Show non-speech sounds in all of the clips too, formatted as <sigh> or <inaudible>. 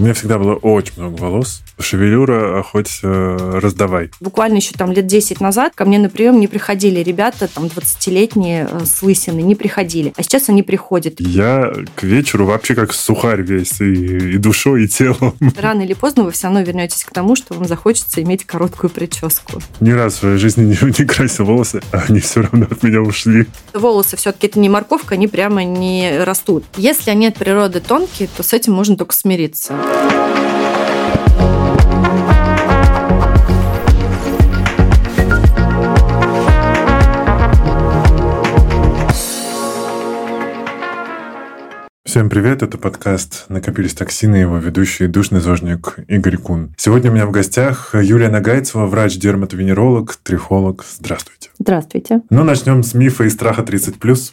У меня всегда было очень много волос. Шевелюра, а хоть э, раздавай. Буквально еще там лет 10 назад ко мне на прием не приходили ребята, там 20-летние э, с лысиной, не приходили. А сейчас они приходят. Я к вечеру вообще как сухарь весь, и, и душой, и телом. Рано или поздно вы все равно вернетесь к тому, что вам захочется иметь короткую прическу. Ни раз в своей жизни не, не красил волосы, а они все равно от меня ушли. Волосы все-таки это не морковка, они прямо не растут. Если они от природы тонкие, то с этим можно только смириться. Всем привет, это подкаст «Накопились токсины», его ведущий душный зожник Игорь Кун. Сегодня у меня в гостях Юлия Нагайцева, врач-дерматовенеролог, трихолог. Здравствуйте. Здравствуйте. Ну, начнем с мифа <laughs> и страха 30+.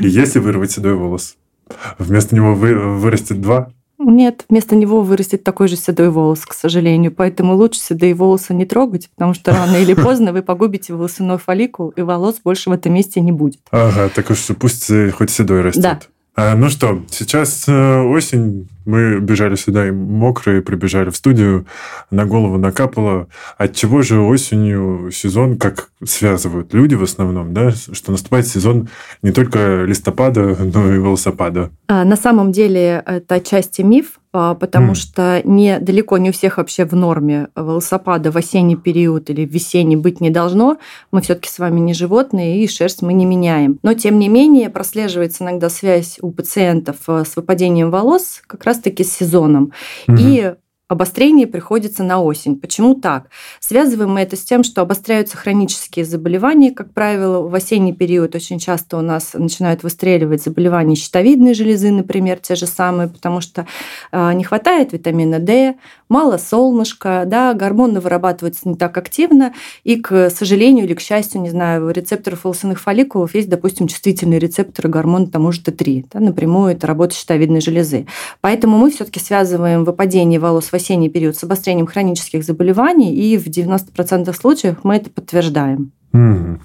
Если вырвать седой волос, вместо него вы, вырастет два, нет, вместо него вырастет такой же седой волос, к сожалению. Поэтому лучше седые волосы не трогать, потому что рано или поздно вы погубите волосяной фолликул, и волос больше в этом месте не будет. Ага, так уж пусть хоть седой растет. Да. А, ну что, сейчас э, осень, мы бежали сюда и мокрые, прибежали в студию, на голову накапало. От чего же осенью сезон, как связывают люди в основном, да, что наступает сезон не только листопада, но и волосопада? А, на самом деле это отчасти миф, потому mm. что не, далеко не у всех вообще в норме волосопада в осенний период или в весенний быть не должно. Мы все таки с вами не животные, и шерсть мы не меняем. Но, тем не менее, прослеживается иногда связь у пациентов э, с выпадением волос как раз-таки с сезоном. Mm-hmm. И обострение приходится на осень. Почему так? Связываем мы это с тем, что обостряются хронические заболевания, как правило, в осенний период очень часто у нас начинают выстреливать заболевания щитовидной железы, например, те же самые, потому что а, не хватает витамина D, мало солнышка, да, гормоны вырабатываются не так активно, и, к сожалению или к счастью, не знаю, у рецепторов волосяных фолликулов есть, допустим, чувствительные рецепторы гормона тому же Т3, да, напрямую это работа щитовидной железы. Поэтому мы все таки связываем выпадение волос в осенний период с обострением хронических заболеваний, и в 90% случаев мы это подтверждаем.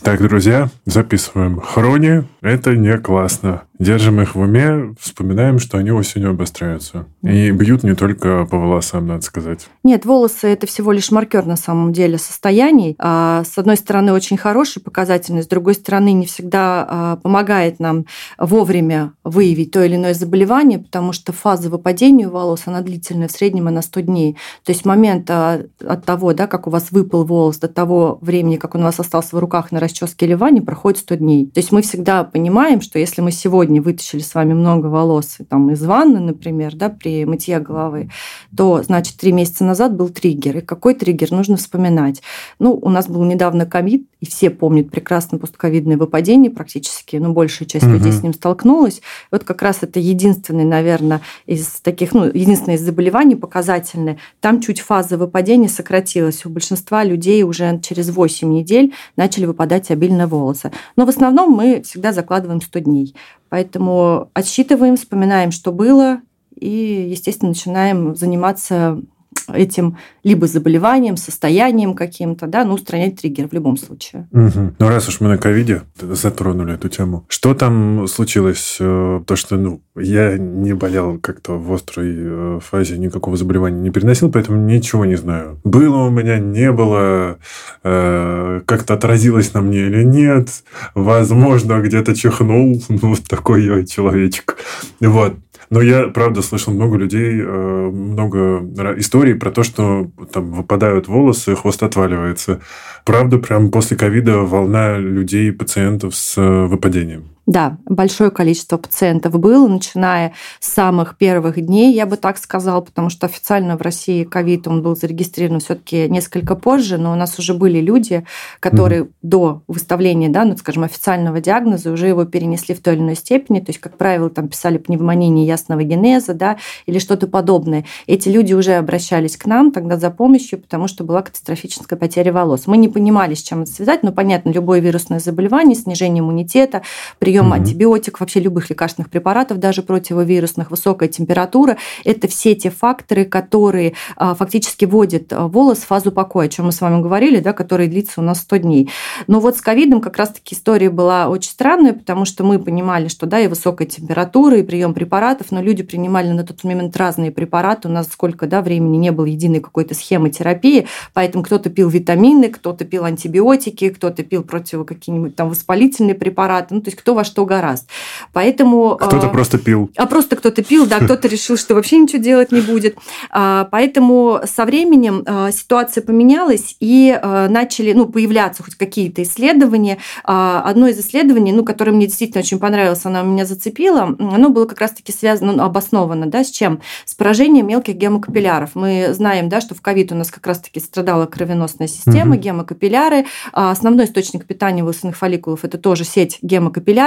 Так, друзья, записываем. Хрони – это не классно. Держим их в уме, вспоминаем, что они осенью обостряются. И бьют не только по волосам, надо сказать. Нет, волосы – это всего лишь маркер на самом деле состояний. А, с одной стороны, очень хороший показательный, с другой стороны, не всегда а, помогает нам вовремя выявить то или иное заболевание, потому что фаза выпадения волос, она длительная, в среднем она 100 дней. То есть момент а, от того, да, как у вас выпал волос, до того времени, как он у вас остался в руках на расческе или ванне, проходит 100 дней. То есть мы всегда понимаем, что если мы сегодня сегодня вытащили с вами много волос там, из ванны, например, да, при мытье головы, то, значит, три месяца назад был триггер. И какой триггер нужно вспоминать? Ну, у нас был недавно ковид, и все помнят прекрасно постковидное выпадение практически, ну, большая часть угу. людей с ним столкнулась. Вот как раз это единственный, наверное, из таких, ну, единственное из заболеваний показательное. Там чуть фаза выпадения сократилась. У большинства людей уже через 8 недель начали выпадать обильно волосы. Но в основном мы всегда закладываем 100 дней. Поэтому отсчитываем, вспоминаем, что было, и, естественно, начинаем заниматься этим либо заболеванием, состоянием каким-то, да, ну, устранять триггер в любом случае. Угу. Ну, раз уж мы на ковиде затронули эту тему, что там случилось? Э, то, что, ну, я не болел как-то в острой э, фазе, никакого заболевания не переносил, поэтому ничего не знаю. Было у меня, не было, э, как-то отразилось на мне или нет. Возможно, где-то чихнул, <laughs> ну, такой я человечек. Вот. Но я, правда, слышал много людей, э, много историй про то, что там выпадают волосы, хвост отваливается. Правда, прям после ковида волна людей, пациентов с э, выпадением. Да, большое количество пациентов было, начиная с самых первых дней, я бы так сказала, потому что официально в России ковид он был зарегистрирован все-таки несколько позже, но у нас уже были люди, которые mm-hmm. до выставления, да, ну, скажем, официального диагноза уже его перенесли в той или иной степени, то есть, как правило, там писали пневмония неясного генеза, да, или что-то подобное. Эти люди уже обращались к нам тогда за помощью, потому что была катастрофическая потеря волос. Мы не понимали, с чем это связать, но понятно, любое вирусное заболевание, снижение иммунитета, прием прием угу. антибиотиков, вообще любых лекарственных препаратов, даже противовирусных, высокая температура. Это все те факторы, которые а, фактически вводят а, волос в фазу покоя, о чем мы с вами говорили, да, который длится у нас 100 дней. Но вот с ковидом как раз-таки история была очень странная, потому что мы понимали, что да, и высокая температура, и прием препаратов, но люди принимали на тот момент разные препараты. У нас сколько да, времени не было единой какой-то схемы терапии, поэтому кто-то пил витамины, кто-то пил антибиотики, кто-то пил против какие-нибудь там воспалительные препараты, ну, то есть кто во что гораст. Поэтому... Кто-то а, просто пил. А просто кто-то пил, да, кто-то решил, что вообще ничего делать не будет. А, поэтому со временем а, ситуация поменялась, и а, начали ну, появляться хоть какие-то исследования. А, одно из исследований, ну, которое мне действительно очень понравилось, оно меня зацепило, оно было как раз-таки связано, ну, обосновано, да, с чем? С поражением мелких гемокапилляров. Мы знаем, да, что в ковид у нас как раз-таки страдала кровеносная система, угу. гемокапилляры. Основной источник питания волосяных фолликулов – это тоже сеть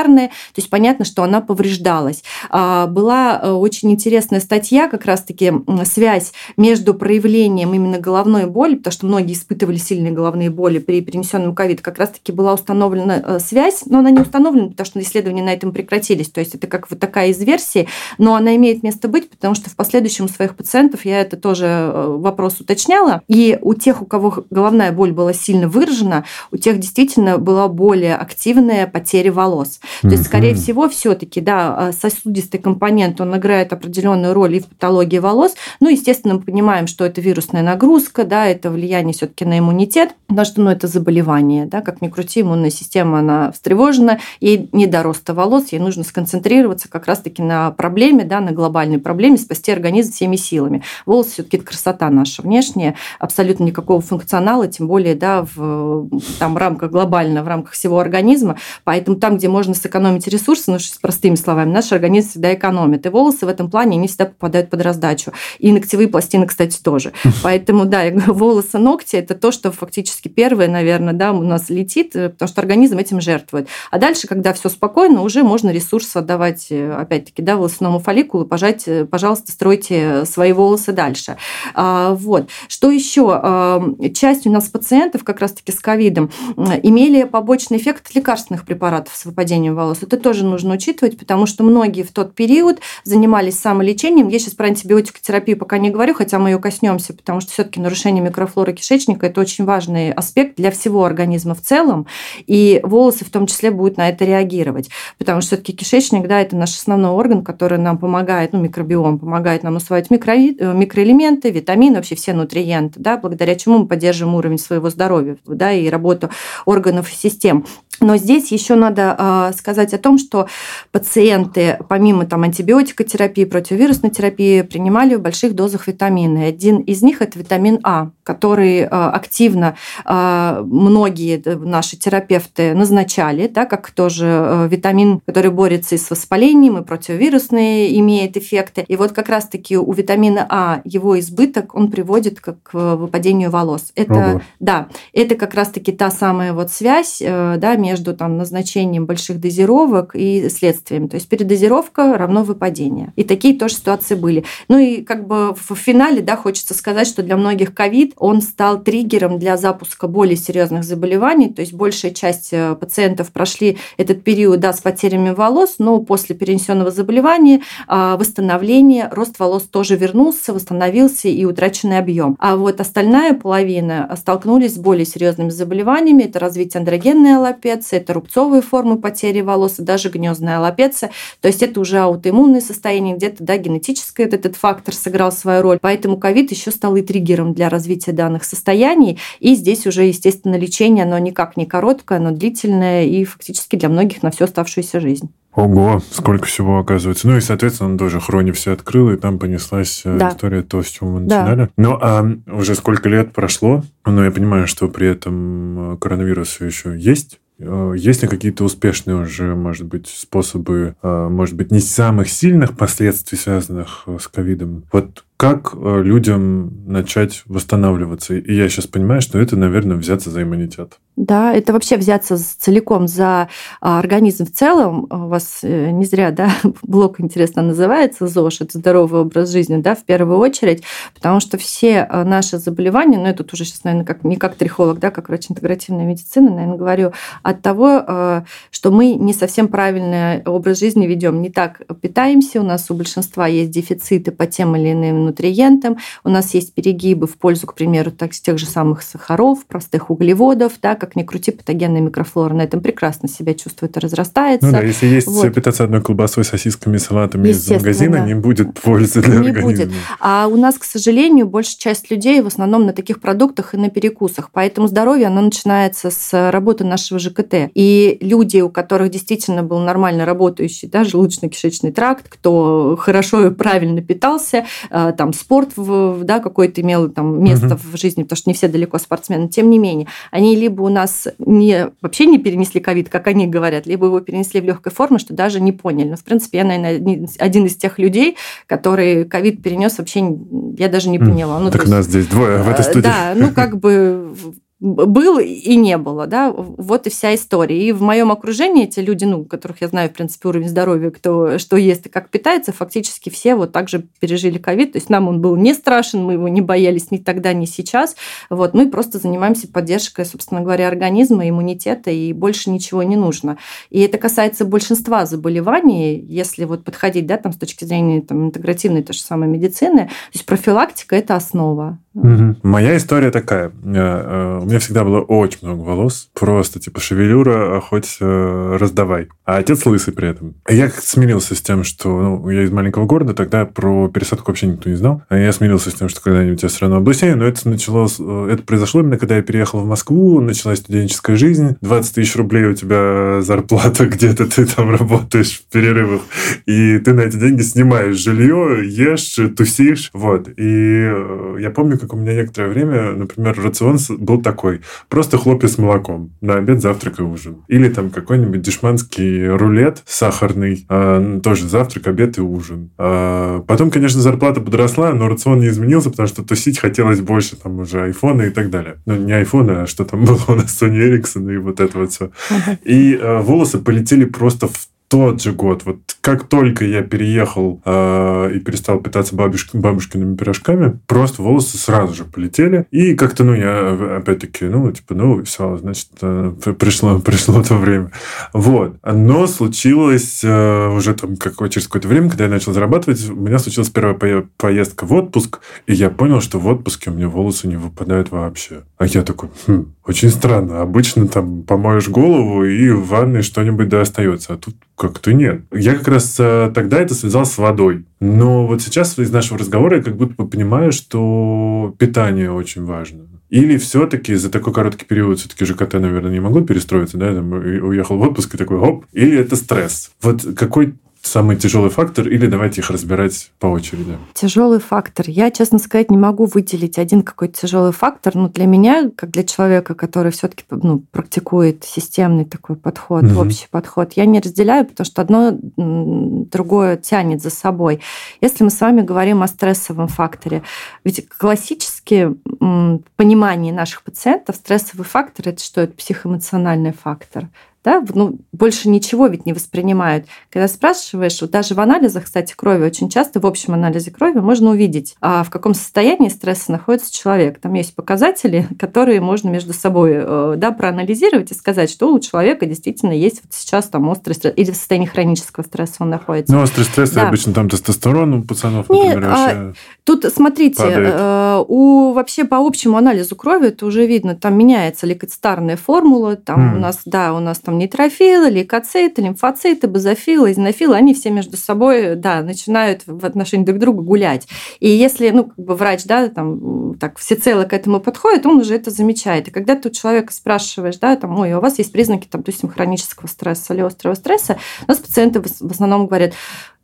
гемокапиллярная. То есть понятно, что она повреждалась. Была э, очень интересная статья, как раз-таки связь между проявлением именно головной боли, потому что многие испытывали сильные головные боли при перенесенном ковид, как раз-таки была установлена э, связь, но она не установлена, потому что исследования на этом прекратились. То есть это как вот такая из версий, но она имеет место быть, потому что в последующем у своих пациентов я это тоже э, вопрос уточняла. И у тех, у кого головная боль была сильно выражена, у тех действительно была более активная потеря волос. То есть, скорее всего, все-таки, да, э, сосудистый компонент, он играет определенную роль и в патологии волос. Ну, естественно, мы понимаем, что это вирусная нагрузка, да, это влияние все-таки на иммунитет, потому что, ну, это заболевание, да, как ни крути, иммунная система, она встревожена, ей не до роста волос, ей нужно сконцентрироваться как раз-таки на проблеме, да, на глобальной проблеме, спасти организм всеми силами. Волос все-таки это красота наша внешняя, абсолютно никакого функционала, тем более, да, в там, рамках глобально, в рамках всего организма, поэтому там, где можно сэкономить ресурсы, ну, с простыми словами, наш организм всегда экономит, и волосы в этом плане, они всегда попадают под раздачу. И ногтевые пластины, кстати, тоже. Поэтому, да, волосы, ногти – это то, что фактически первое, наверное, да, у нас летит, э, потому что организм этим жертвует. А дальше, когда все спокойно, уже можно ресурсы отдавать, э, опять-таки, да, волосному фолликулу, пожать, э, пожалуйста, стройте свои волосы дальше. А, вот. Что еще? А, часть у нас пациентов как раз-таки с ковидом имели побочный эффект лекарственных препаратов с выпадением волос. Это тоже нужно учитывать, потому что многие в тот период занимались самолечением. Я сейчас про антибиотикотерапию пока не говорю, хотя мы ее коснемся, потому что все-таки нарушение микрофлоры кишечника это очень важный аспект для всего организма в целом, и волосы в том числе будут на это реагировать, потому что все-таки кишечник, да, это наш основной орган, который нам помогает, ну, микробиом помогает нам усваивать микро, э, микроэлементы, витамины, вообще все нутриенты, да, благодаря чему мы поддерживаем уровень своего здоровья, да, и работу органов и систем. Но здесь еще надо э, сказать о том, что пациенты, помимо там, антибиотикотерапии, противовирусной терапии, принимали в больших дозах витамины. Один из них – это витамин А, который э, активно э, многие наши терапевты назначали, да, как тоже витамин, который борется и с воспалением, и противовирусные имеет эффекты. И вот как раз-таки у витамина А его избыток, он приводит к выпадению волос. Это, да, это как раз-таки та самая вот связь да, между там, назначением больших дозировок и следствием. То есть передозировка равно выпадение. И такие тоже ситуации были. Ну и как бы в финале да, хочется сказать, что для многих ковид он стал триггером для запуска более серьезных заболеваний. То есть большая часть э, пациентов прошли этот период да, с потерями волос, но после перенесенного заболевания а, восстановление, рост волос тоже вернулся, восстановился и утраченный объем. А вот остальная половина столкнулись с более серьезными заболеваниями. Это развитие андрогенной аллопеции, это рубцовые формы потери волос, и даже гнездная аллопеция. То есть это уже аутоиммунное состояние, где-то да, генетическое этот фактор сыграл свою роль. Поэтому ковид еще стал и триггером для развития данных состояний. И здесь уже, естественно, лечение, оно никак не короткое, оно длительное и фактически для многих на всю оставшуюся жизнь. Ого, сколько всего оказывается. Ну и, соответственно, он тоже хрони все открыл, и там понеслась э, да. история то, с чего мы начинали. Да. Ну, а уже сколько лет прошло, но я понимаю, что при этом э, коронавирус еще есть, есть ли какие-то успешные уже, может быть, способы, э, может быть, не самых сильных последствий, связанных э, с ковидом? Вот как э, людям начать восстанавливаться? И я сейчас понимаю, что это, наверное, взяться за иммунитет. Да, это вообще взяться целиком за а, организм в целом. У вас э, не зря, да, <laughs> блок интересно называется ЗОЖ, это здоровый образ жизни, да, в первую очередь, потому что все э, наши заболевания, ну, это уже сейчас, наверное, как, не как трихолог, да, как врач-интегративной медицины, наверное, говорю, от того, что мы не совсем правильный образ жизни ведем, не так питаемся, у нас у большинства есть дефициты по тем или иным нутриентам, у нас есть перегибы в пользу, к примеру, так, тех же самых сахаров, простых углеводов, да, как ни крути, патогенная микрофлора на этом прекрасно себя чувствует и разрастается. Ну да, если есть вот. питаться одной колбасой, сосисками, салатами из магазина, да. не будет пользы для не организма. Будет. А у нас, к сожалению, большая часть людей в основном на таких продуктах и на перекусах. Поэтому здоровье, оно начинается с работы нашего ЖКТ. И люди, у которых действительно был нормально работающий да, желудочно-кишечный тракт, кто хорошо и правильно питался, э, там спорт да, какой-то имел там, место угу. в жизни, потому что не все далеко спортсмены, тем не менее, они либо у нас не, вообще не перенесли ковид, как они говорят, либо его перенесли в легкой форме, что даже не поняли. Но, в принципе, я, наверное, один из тех людей, который ковид перенес вообще, я даже не поняла. Ну, так нас есть, здесь двое в этой э, студии. Да, ну как бы был и не было, да, вот и вся история. И в моем окружении эти люди, ну, которых я знаю, в принципе, уровень здоровья, кто что ест и как питается, фактически все вот так же пережили ковид, то есть нам он был не страшен, мы его не боялись ни тогда, ни сейчас, вот, мы просто занимаемся поддержкой, собственно говоря, организма, иммунитета, и больше ничего не нужно. И это касается большинства заболеваний, если вот подходить, да, там, с точки зрения там, интегративной, той же самой медицины, то есть профилактика – это основа. Угу. Моя история такая. Э, меня всегда было очень много волос. Просто типа шевелюра, а хоть э, раздавай. А отец лысый при этом. Я смирился с тем, что ну, я из маленького города, тогда про пересадку вообще никто не знал. А я смирился с тем, что когда-нибудь я все равно облысею. Но это началось, э, это произошло именно, когда я переехал в Москву, началась студенческая жизнь. 20 тысяч рублей у тебя зарплата, <laughs> где-то ты там работаешь в перерывах. И ты на эти деньги снимаешь жилье, ешь, тусишь. Вот. И я помню, как у меня некоторое время, например, рацион был такой. Просто хлопья с молоком на обед, завтрак и ужин. Или там какой-нибудь дешманский рулет сахарный, а, тоже завтрак, обед и ужин. А, потом, конечно, зарплата подросла, но рацион не изменился, потому что тусить хотелось больше, там уже айфоны и так далее. Ну, не айфоны, а что там <laughs> было у нас, Sony Ericsson и вот это вот все. И а, волосы полетели просто в тот же год, вот как только я переехал э, и перестал питаться бабушк, бабушкиными пирожками, просто волосы сразу же полетели. И как-то, ну, я опять-таки, ну, типа, ну, все, значит, э, пришло, <laughs> пришло то время. Вот. Но случилось э, уже там какое, через какое-то время, когда я начал зарабатывать, у меня случилась первая поездка в отпуск, и я понял, что в отпуске у меня волосы не выпадают вообще. А я такой, хм, очень странно. Обычно там помоешь голову, и в ванной что-нибудь да остается. А тут как-то нет. Я как раз э, тогда это связал с водой. Но вот сейчас из нашего разговора я как будто бы понимаю, что питание очень важно. Или все-таки за такой короткий период все-таки ЖКТ, наверное, не могло перестроиться, да, там, уехал в отпуск и такой, оп, или это стресс. Вот какой самый тяжелый фактор, или давайте их разбирать по очереди? Тяжелый фактор. Я, честно сказать, не могу выделить один какой-то тяжелый фактор, но для меня, как для человека, который все-таки ну, практикует системный такой подход, угу. общий подход, я не разделяю, потому что одно другое тянет за собой. Если мы с вами говорим о стрессовом факторе, ведь классически понимание наших пациентов стрессовый фактор это что? Это психоэмоциональный фактор да, ну, больше ничего ведь не воспринимают. Когда спрашиваешь, вот даже в анализах, кстати, крови, очень часто в общем анализе крови можно увидеть, а в каком состоянии стресса находится человек. Там есть показатели, <laughs> которые можно между собой э, да, проанализировать и сказать, что у человека действительно есть вот сейчас там острый стресс, или в состоянии хронического стресса он находится. Ну, острый стресс, да. обычно там тестостерон у пацанов, Нет, например, а, Тут, смотрите, падает. Э, у вообще по общему анализу крови это уже видно, там меняется лейкоцитарная формула, там mm. у нас, да, у нас там там нейтрофилы, лейкоциты, лимфоциты, базофилы, эзинофилы, они все между собой, да, начинают в отношении друг к другу гулять. И если, ну, как бы врач, да, там, так всецело к этому подходит, он уже это замечает. И когда ты у человека спрашиваешь, да, там, ой, а у вас есть признаки, там, допустим, хронического стресса или острого стресса, у нас пациенты в основном говорят,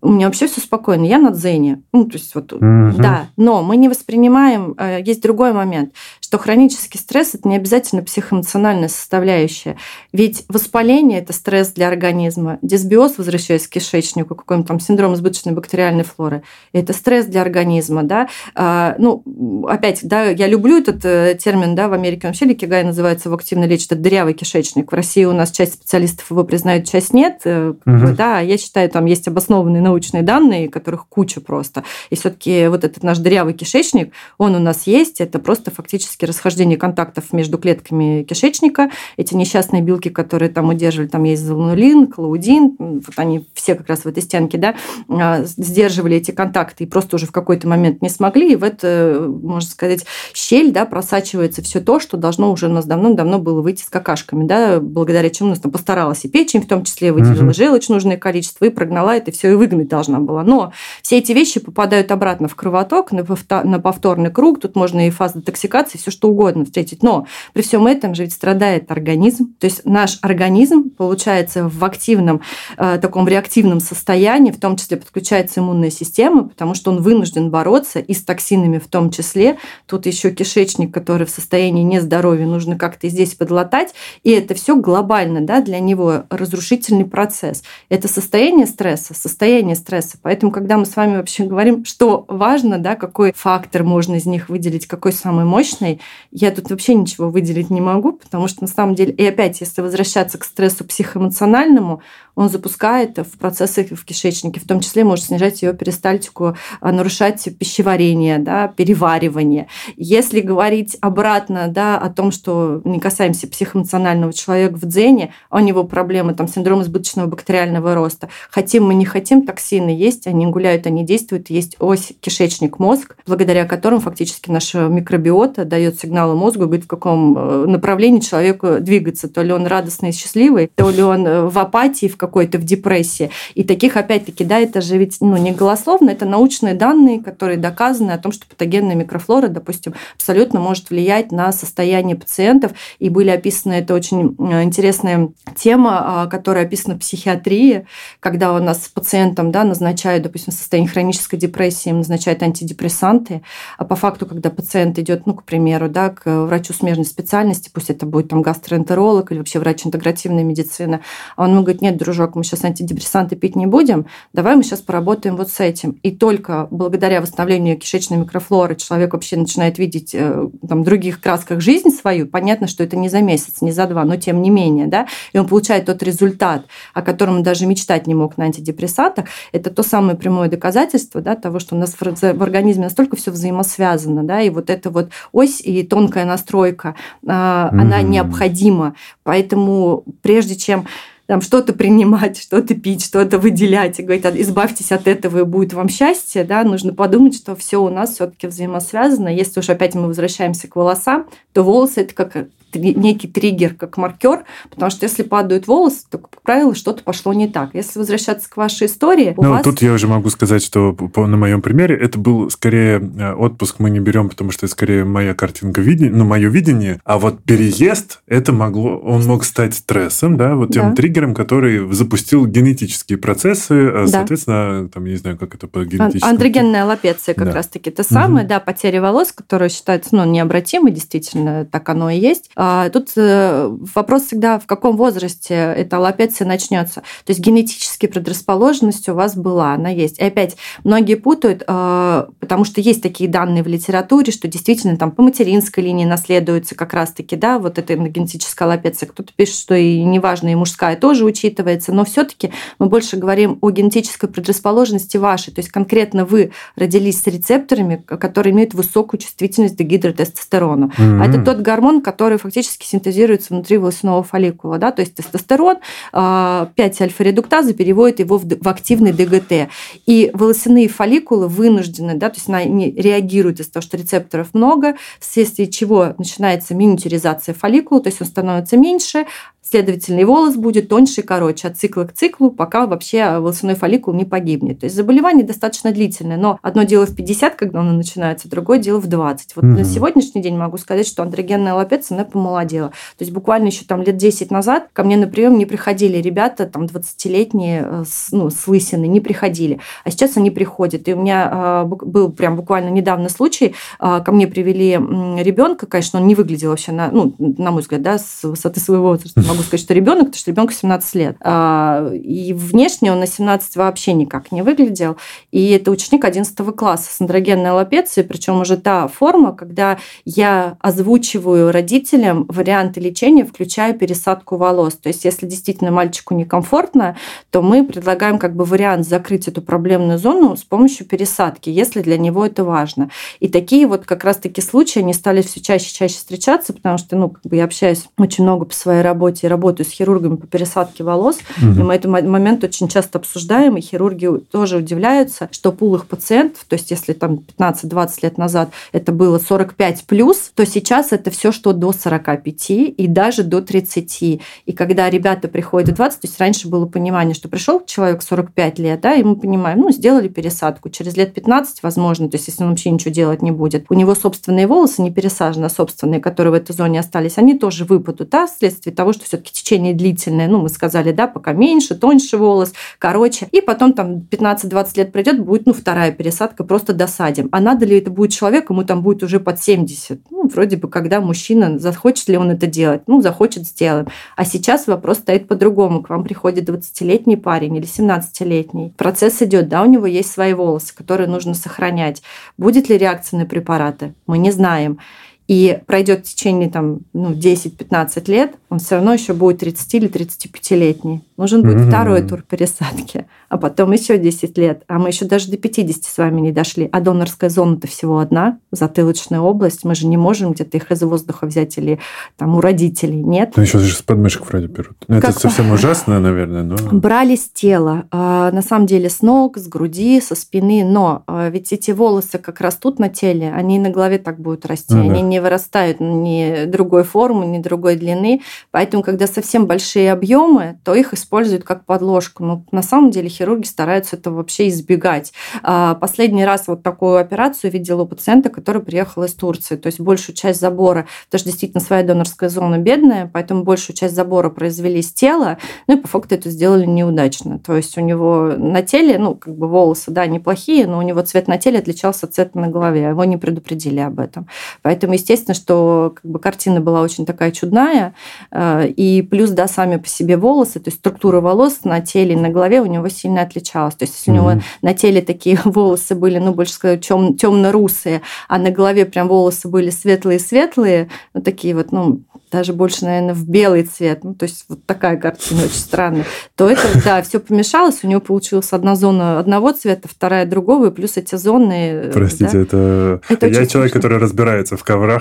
у меня вообще все спокойно, я на дзене. Ну, то есть вот, угу. да. Но мы не воспринимаем, э, есть другой момент, что хронический стресс – это не обязательно психоэмоциональная составляющая. Ведь воспаление – это стресс для организма, дисбиоз, возвращаясь к кишечнику, какой-нибудь там синдром избыточной бактериальной флоры – это стресс для организма, да. А, ну, опять, да, я люблю этот э, термин, да, в Америке вообще ликигай называется, в активно лечит, это дырявый кишечник. В России у нас часть специалистов его признают, часть нет, угу. да, я считаю, там есть обоснованные научные данные, которых куча просто. И все-таки вот этот наш дырявый кишечник, он у нас есть, это просто фактически расхождение контактов между клетками кишечника. Эти несчастные белки, которые там удерживали, там есть золанулин, клаудин, вот они все как раз в этой стенке, да, а, сдерживали эти контакты и просто уже в какой-то момент не смогли. И в это, можно сказать, щель, да, просачивается все то, что должно уже у нас давно-давно было выйти с какашками, да, благодаря чему у нас там постаралась и печень в том числе выделила угу. желчь нужное количество и прогнала это все и выгнать должна должна была. Но все эти вещи попадают обратно в кровоток, на повторный круг. Тут можно и фаза детоксикации, все что угодно встретить. Но при всем этом же ведь страдает организм. То есть наш организм, получается, в активном, э, таком реактивном состоянии, в том числе подключается иммунная система, потому что он вынужден бороться и с токсинами в том числе. Тут еще кишечник, который в состоянии нездоровья, нужно как-то здесь подлатать. И это все глобально да, для него разрушительный процесс. Это состояние стресса, состояние стресса стресса. Поэтому, когда мы с вами вообще говорим, что важно, да, какой фактор можно из них выделить, какой самый мощный, я тут вообще ничего выделить не могу, потому что на самом деле, и опять, если возвращаться к стрессу психоэмоциональному, он запускает в процессы в кишечнике, в том числе может снижать ее перистальтику, а, нарушать пищеварение, да, переваривание. Если говорить обратно да, о том, что не касаемся психоэмоционального человека в дзене, а у него проблемы, там, синдром избыточного бактериального роста. Хотим мы, не хотим, токсины есть, они гуляют, они действуют, есть ось кишечник-мозг, благодаря которым фактически наша микробиота дает сигналы мозгу, говорит, в каком э, направлении человеку двигаться. То ли он радостный и счастливый, то ли он э, в апатии, в каком какой-то в депрессии. И таких, опять-таки, да, это же ведь ну, не голословно, это научные данные, которые доказаны о том, что патогенная микрофлора, допустим, абсолютно может влиять на состояние пациентов. И были описаны, это очень э, интересная тема, а, которая описана в психиатрии, когда у нас пациентам да, назначают, допустим, в состоянии хронической депрессии, им назначают антидепрессанты, а по факту, когда пациент идет, ну, к примеру, да, к врачу смежной специальности, пусть это будет там гастроэнтеролог или вообще врач интегративной медицины, а он ему говорит, нет, дружок, дружок, мы сейчас антидепрессанты пить не будем, давай мы сейчас поработаем вот с этим. И только благодаря восстановлению кишечной микрофлоры человек вообще начинает видеть э, там, в других красках жизнь свою. Понятно, что это не за месяц, не за два, но тем не менее. Да? И он получает тот результат, о котором он даже мечтать не мог на антидепрессантах. Это то самое прямое доказательство да, того, что у нас в организме настолько все взаимосвязано. Да? И вот эта вот ось и тонкая настройка, mm-hmm. она необходима. Поэтому прежде чем там что-то принимать, что-то пить, что-то выделять, и говорить, избавьтесь от этого, и будет вам счастье, да, нужно подумать, что все у нас все-таки взаимосвязано. Если уж опять мы возвращаемся к волосам, то волосы это как некий триггер, как маркер, потому что если падают волосы, то, как правило, что-то пошло не так. Если возвращаться к вашей истории... Ну, вас... тут я уже могу сказать, что по, на моем примере это был скорее э, отпуск мы не берем, потому что это скорее моя картинка видения, ну, мое видение, а вот переезд, это могло, он мог стать стрессом, да, вот тем да. триггером, который запустил генетические процессы, а, да. соответственно, там, я не знаю, как это по генетическому... Андрогенная лапеция как да. раз-таки то самое, угу. да, потеря волос, которая считается, ну, необратимой, действительно, так оно и есть. А, тут э, вопрос всегда, в каком возрасте эта аллопеция начнется. То есть генетически предрасположенность у вас была, она есть. И опять, многие путают, э, потому что есть такие данные в литературе, что действительно там по материнской линии наследуется как раз-таки, да, вот эта генетическая аллопеция. Кто-то пишет, что и неважно, и мужская тоже учитывается, но все таки мы больше говорим о генетической предрасположенности вашей. То есть конкретно вы родились с рецепторами, которые имеют высокую чувствительность к гидротестостерону. Mm-hmm. А это тот гормон, который фактически синтезируется внутри волосяного фолликула. Да? То есть тестостерон 5 а, переводит его в активный ДГТ. И волосяные фолликулы вынуждены, да, то есть они реагируют из-за того, что рецепторов много, вследствие чего начинается миниатюризация фолликула, то есть он становится меньше, Следовательно, и волос будет тоньше и короче от цикла к циклу, пока вообще волосяной фолликул не погибнет. То есть заболевание достаточно длительное, но одно дело в 50, когда оно начинается, другое дело в 20. Вот угу. на сегодняшний день могу сказать, что андрогенная лапеция, она помолодела. То есть буквально еще там лет 10 назад ко мне на прием не приходили ребята, там 20-летние, э, с, ну, с лысиной, не приходили. А сейчас они приходят. И у меня э, был прям буквально недавно случай, э, ко мне привели ребенка, конечно, он не выглядел вообще, на, ну, на мой взгляд, да, с высоты своего возраста, могу сказать, что ребенок, потому что ребенку 17 лет. А, и внешне он на 17 вообще никак не выглядел. И это ученик 11 класса с андрогенной аллопецией, причем уже та форма, когда я озвучиваю родителям варианты лечения, включая пересадку волос. То есть, если действительно мальчику некомфортно, то мы предлагаем как бы вариант закрыть эту проблемную зону с помощью пересадки, если для него это важно. И такие вот как раз-таки случаи, они стали все чаще и чаще встречаться, потому что, ну, как бы я общаюсь очень много по своей работе и работаю с хирургами по пересадке волос, угу. и мы этот момент очень часто обсуждаем, и хирурги тоже удивляются, что пул их пациентов, то есть если там 15-20 лет назад это было 45 плюс, то сейчас это все, что до 45 и даже до 30. И когда ребята приходят в 20, то есть раньше было понимание, что пришел человек 45 лет, да, и мы понимаем, ну, сделали пересадку, через лет 15, возможно, то есть если он вообще ничего делать не будет, у него собственные волосы не пересажены, а собственные, которые в этой зоне остались, они тоже выпадут, да, вследствие того, что все-таки течение длительное, ну, мы сказали, да, пока меньше, тоньше волос, короче, и потом там 15-20 лет пройдет, будет, ну, вторая пересадка, просто досадим. А надо ли это будет человек, ему там будет уже под 70? Ну, вроде бы, когда мужчина, захочет ли он это делать? Ну, захочет, сделаем. А сейчас вопрос стоит по-другому. К вам приходит 20-летний парень или 17-летний. Процесс идет, да, у него есть свои волосы, которые нужно сохранять. Будет ли реакция на препараты? Мы не знаем и пройдет в течение там, ну, 10-15 лет, он все равно еще будет 30 или 35-летний. Нужен будет mm-hmm. второй тур пересадки, а потом еще 10 лет. А мы еще даже до 50 с вами не дошли. А донорская зона-то всего одна, затылочная область. Мы же не можем где-то их из воздуха взять или там у родителей. Нет. Ну, еще же с подмышек вроде берут. Ну, это совсем ужасно, наверное. Но... Брали с тела. А, на самом деле с ног, с груди, со спины. Но а, ведь эти волосы как растут на теле, они на голове так будут расти. Ну, они да. не вырастают ни другой формы, ни другой длины. Поэтому, когда совсем большие объемы, то их используют как подложку. Но на самом деле хирурги стараются это вообще избегать. А, последний раз вот такую операцию видела у пациента, который приехал из Турции. То есть большую часть забора, что действительно своя донорская зона бедная, поэтому большую часть забора произвели с тела, ну и по факту это сделали неудачно. То есть у него на теле, ну, как бы волосы, да, неплохие, но у него цвет на теле отличался от цвета на голове, его не предупредили об этом. Поэтому, естественно, что как бы картина была очень такая чудная, а, и плюс, да, сами по себе волосы, то есть структура волос на теле и на голове у него сильно отличалась. То есть, если mm-hmm. у него на теле такие <laughs> волосы были, ну, больше сказать, тем, темно-русые, а на голове прям волосы были светлые-светлые, ну, такие вот, ну, даже больше, наверное, в белый цвет, ну, то есть вот такая картина очень странная, то это, <laughs> да, все помешалось, у него получилась одна зона одного цвета, вторая другого, и плюс эти зоны... Простите, да? это... это Я человек, смешно. который разбирается в коврах,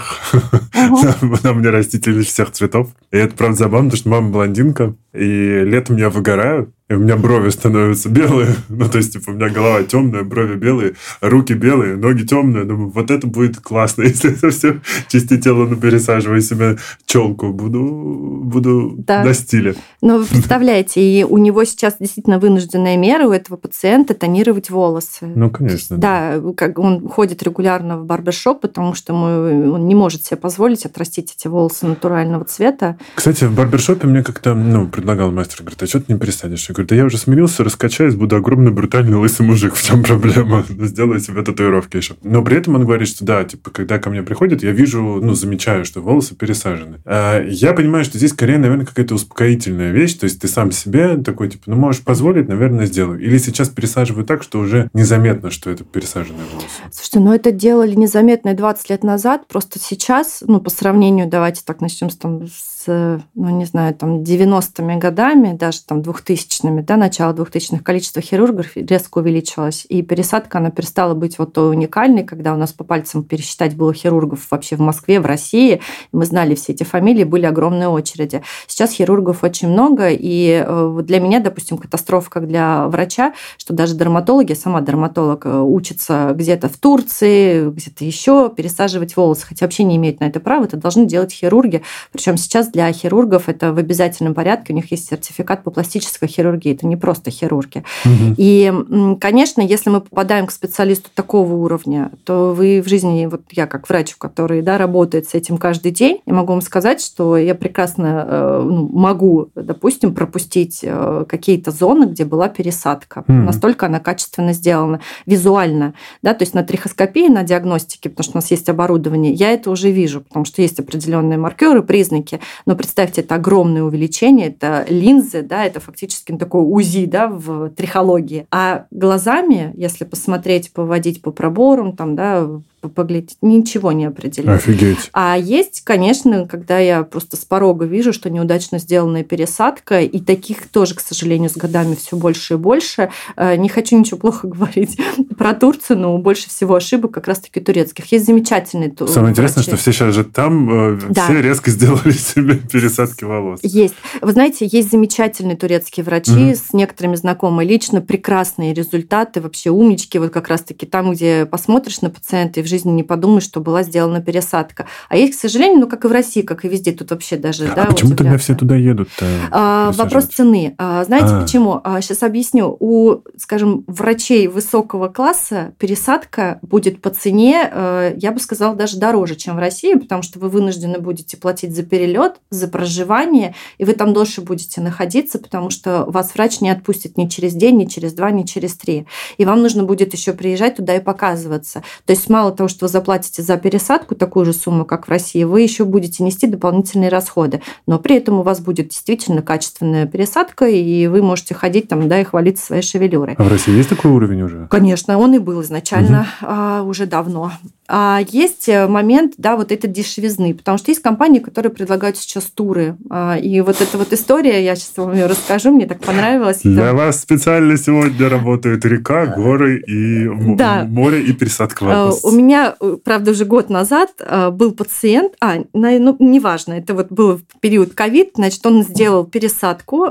на мне растители всех цветов, и это, правда, забавно, потому что мама блондинка, и летом я выгораю, и у меня брови становятся белые. <laughs> Ну, то есть, типа, у меня голова темная, брови белые, руки белые, ноги темные. Думаю, вот это будет классно, <laughs> если это все части тела ну, пересаживаю себе челку. Буду, буду да. на стиле. Ну, вы <laughs> представляете, и у него сейчас действительно вынужденная мера у этого пациента тонировать волосы. Ну, конечно. Да, да. как он ходит регулярно в барбершоп, потому что ему, он не может себе позволить отрастить эти волосы натурального цвета. Кстати, в барбершопе мне как-то, ну, предлагал мастер, говорит, а что ты не пересадишь? говорю, да я уже смирился, раскачаюсь, буду огромный брутальный лысый мужик. В чем проблема? <laughs> Сделаю себе татуировки еще. Но при этом он говорит, что да, типа, когда ко мне приходят, я вижу, ну, замечаю, что волосы пересажены. А я понимаю, что здесь скорее, наверное, какая-то успокоительная вещь. То есть ты сам себе такой, типа, ну, можешь позволить, наверное, сделаю. Или сейчас пересаживаю так, что уже незаметно, что это пересаженные волосы. Слушайте, ну это делали незаметно 20 лет назад. Просто сейчас, ну, по сравнению, давайте так начнем с, там, ну, не знаю, там, 90-ми годами, даже там 2000-ми, да, начало 2000-х, количество хирургов резко увеличилось, и пересадка, она перестала быть вот той уникальной, когда у нас по пальцам пересчитать было хирургов вообще в Москве, в России, мы знали все эти фамилии, были огромные очереди. Сейчас хирургов очень много, и э, для меня, допустим, катастрофа как для врача, что даже дерматологи, сама дерматолог, э, учится где-то в Турции, где-то еще пересаживать волосы, хотя вообще не имеют на это права, это должны делать хирурги. Причем сейчас для хирургов это в обязательном порядке, у них есть сертификат по пластической хирургии, это не просто хирурги. Угу. И, конечно, если мы попадаем к специалисту такого уровня, то вы в жизни, вот я как врач, который да, работает с этим каждый день, я могу вам сказать, что я прекрасно э, ну, могу, допустим, пропустить э, какие-то зоны, где была пересадка. Mm. Настолько она качественно сделана визуально. Да, то есть на трихоскопии, на диагностике, потому что у нас есть оборудование, я это уже вижу, потому что есть определенные маркеры, признаки. Но представьте, это огромное увеличение, это линзы, да, это фактически такое УЗИ да, в трихологии. А глазами, если посмотреть, поводить по проборам, там, да, поглядеть, ничего не определить. Офигеть. А есть, конечно, когда я просто с порога вижу, что неудачно сделанная пересадка, и таких тоже, к сожалению, с годами все больше и больше. Э, не хочу ничего плохо <laughs> говорить про Турцию, но больше всего ошибок как раз-таки турецких. Есть замечательные Самое врачи. интересное, что все сейчас же там, э, да. все резко <laughs> сделали себе пересадки волос. Есть. Вы знаете, есть замечательные турецкие врачи, угу. с некоторыми знакомые лично, прекрасные результаты, вообще умнички, вот как раз-таки там, где посмотришь на пациента и в жизни не подумаешь, что была сделана пересадка. А есть, к сожалению, ну как и в России, как и везде, тут вообще даже... А да, почему вот тогда все туда едут? А, вопрос цены. А, знаете а. почему? А, сейчас объясню. У, скажем, врачей высокого класса пересадка будет по цене, э, я бы сказала, даже дороже, чем в России, потому что вы вынуждены будете платить за перелет, за проживание, и вы там дольше будете находиться, потому что вас врач не отпустит ни через день, ни через два, ни через три. И вам нужно будет еще приезжать туда и показываться. То есть мало того, что вы заплатите за пересадку такую же сумму, как в России, вы еще будете нести дополнительные расходы. Но при этом у вас будет действительно качественная пересадка, и вы можете ходить там, да, и хвалиться своей шевелюрой. А в России есть такой уровень уже? Конечно, он и был изначально угу. а, уже давно. А есть э, момент, да, вот этой дешевизны, потому что есть компании, которые предлагают сейчас туры. А, и вот эта вот история, я сейчас вам ее расскажу, мне так понравилось. Для это... вас специально сегодня работают река, горы и да. море и пересадка волос. У меня, э, правда, уже год назад э, был пациент, а, ну, неважно, это вот был период ковид, значит, он сделал пересадку,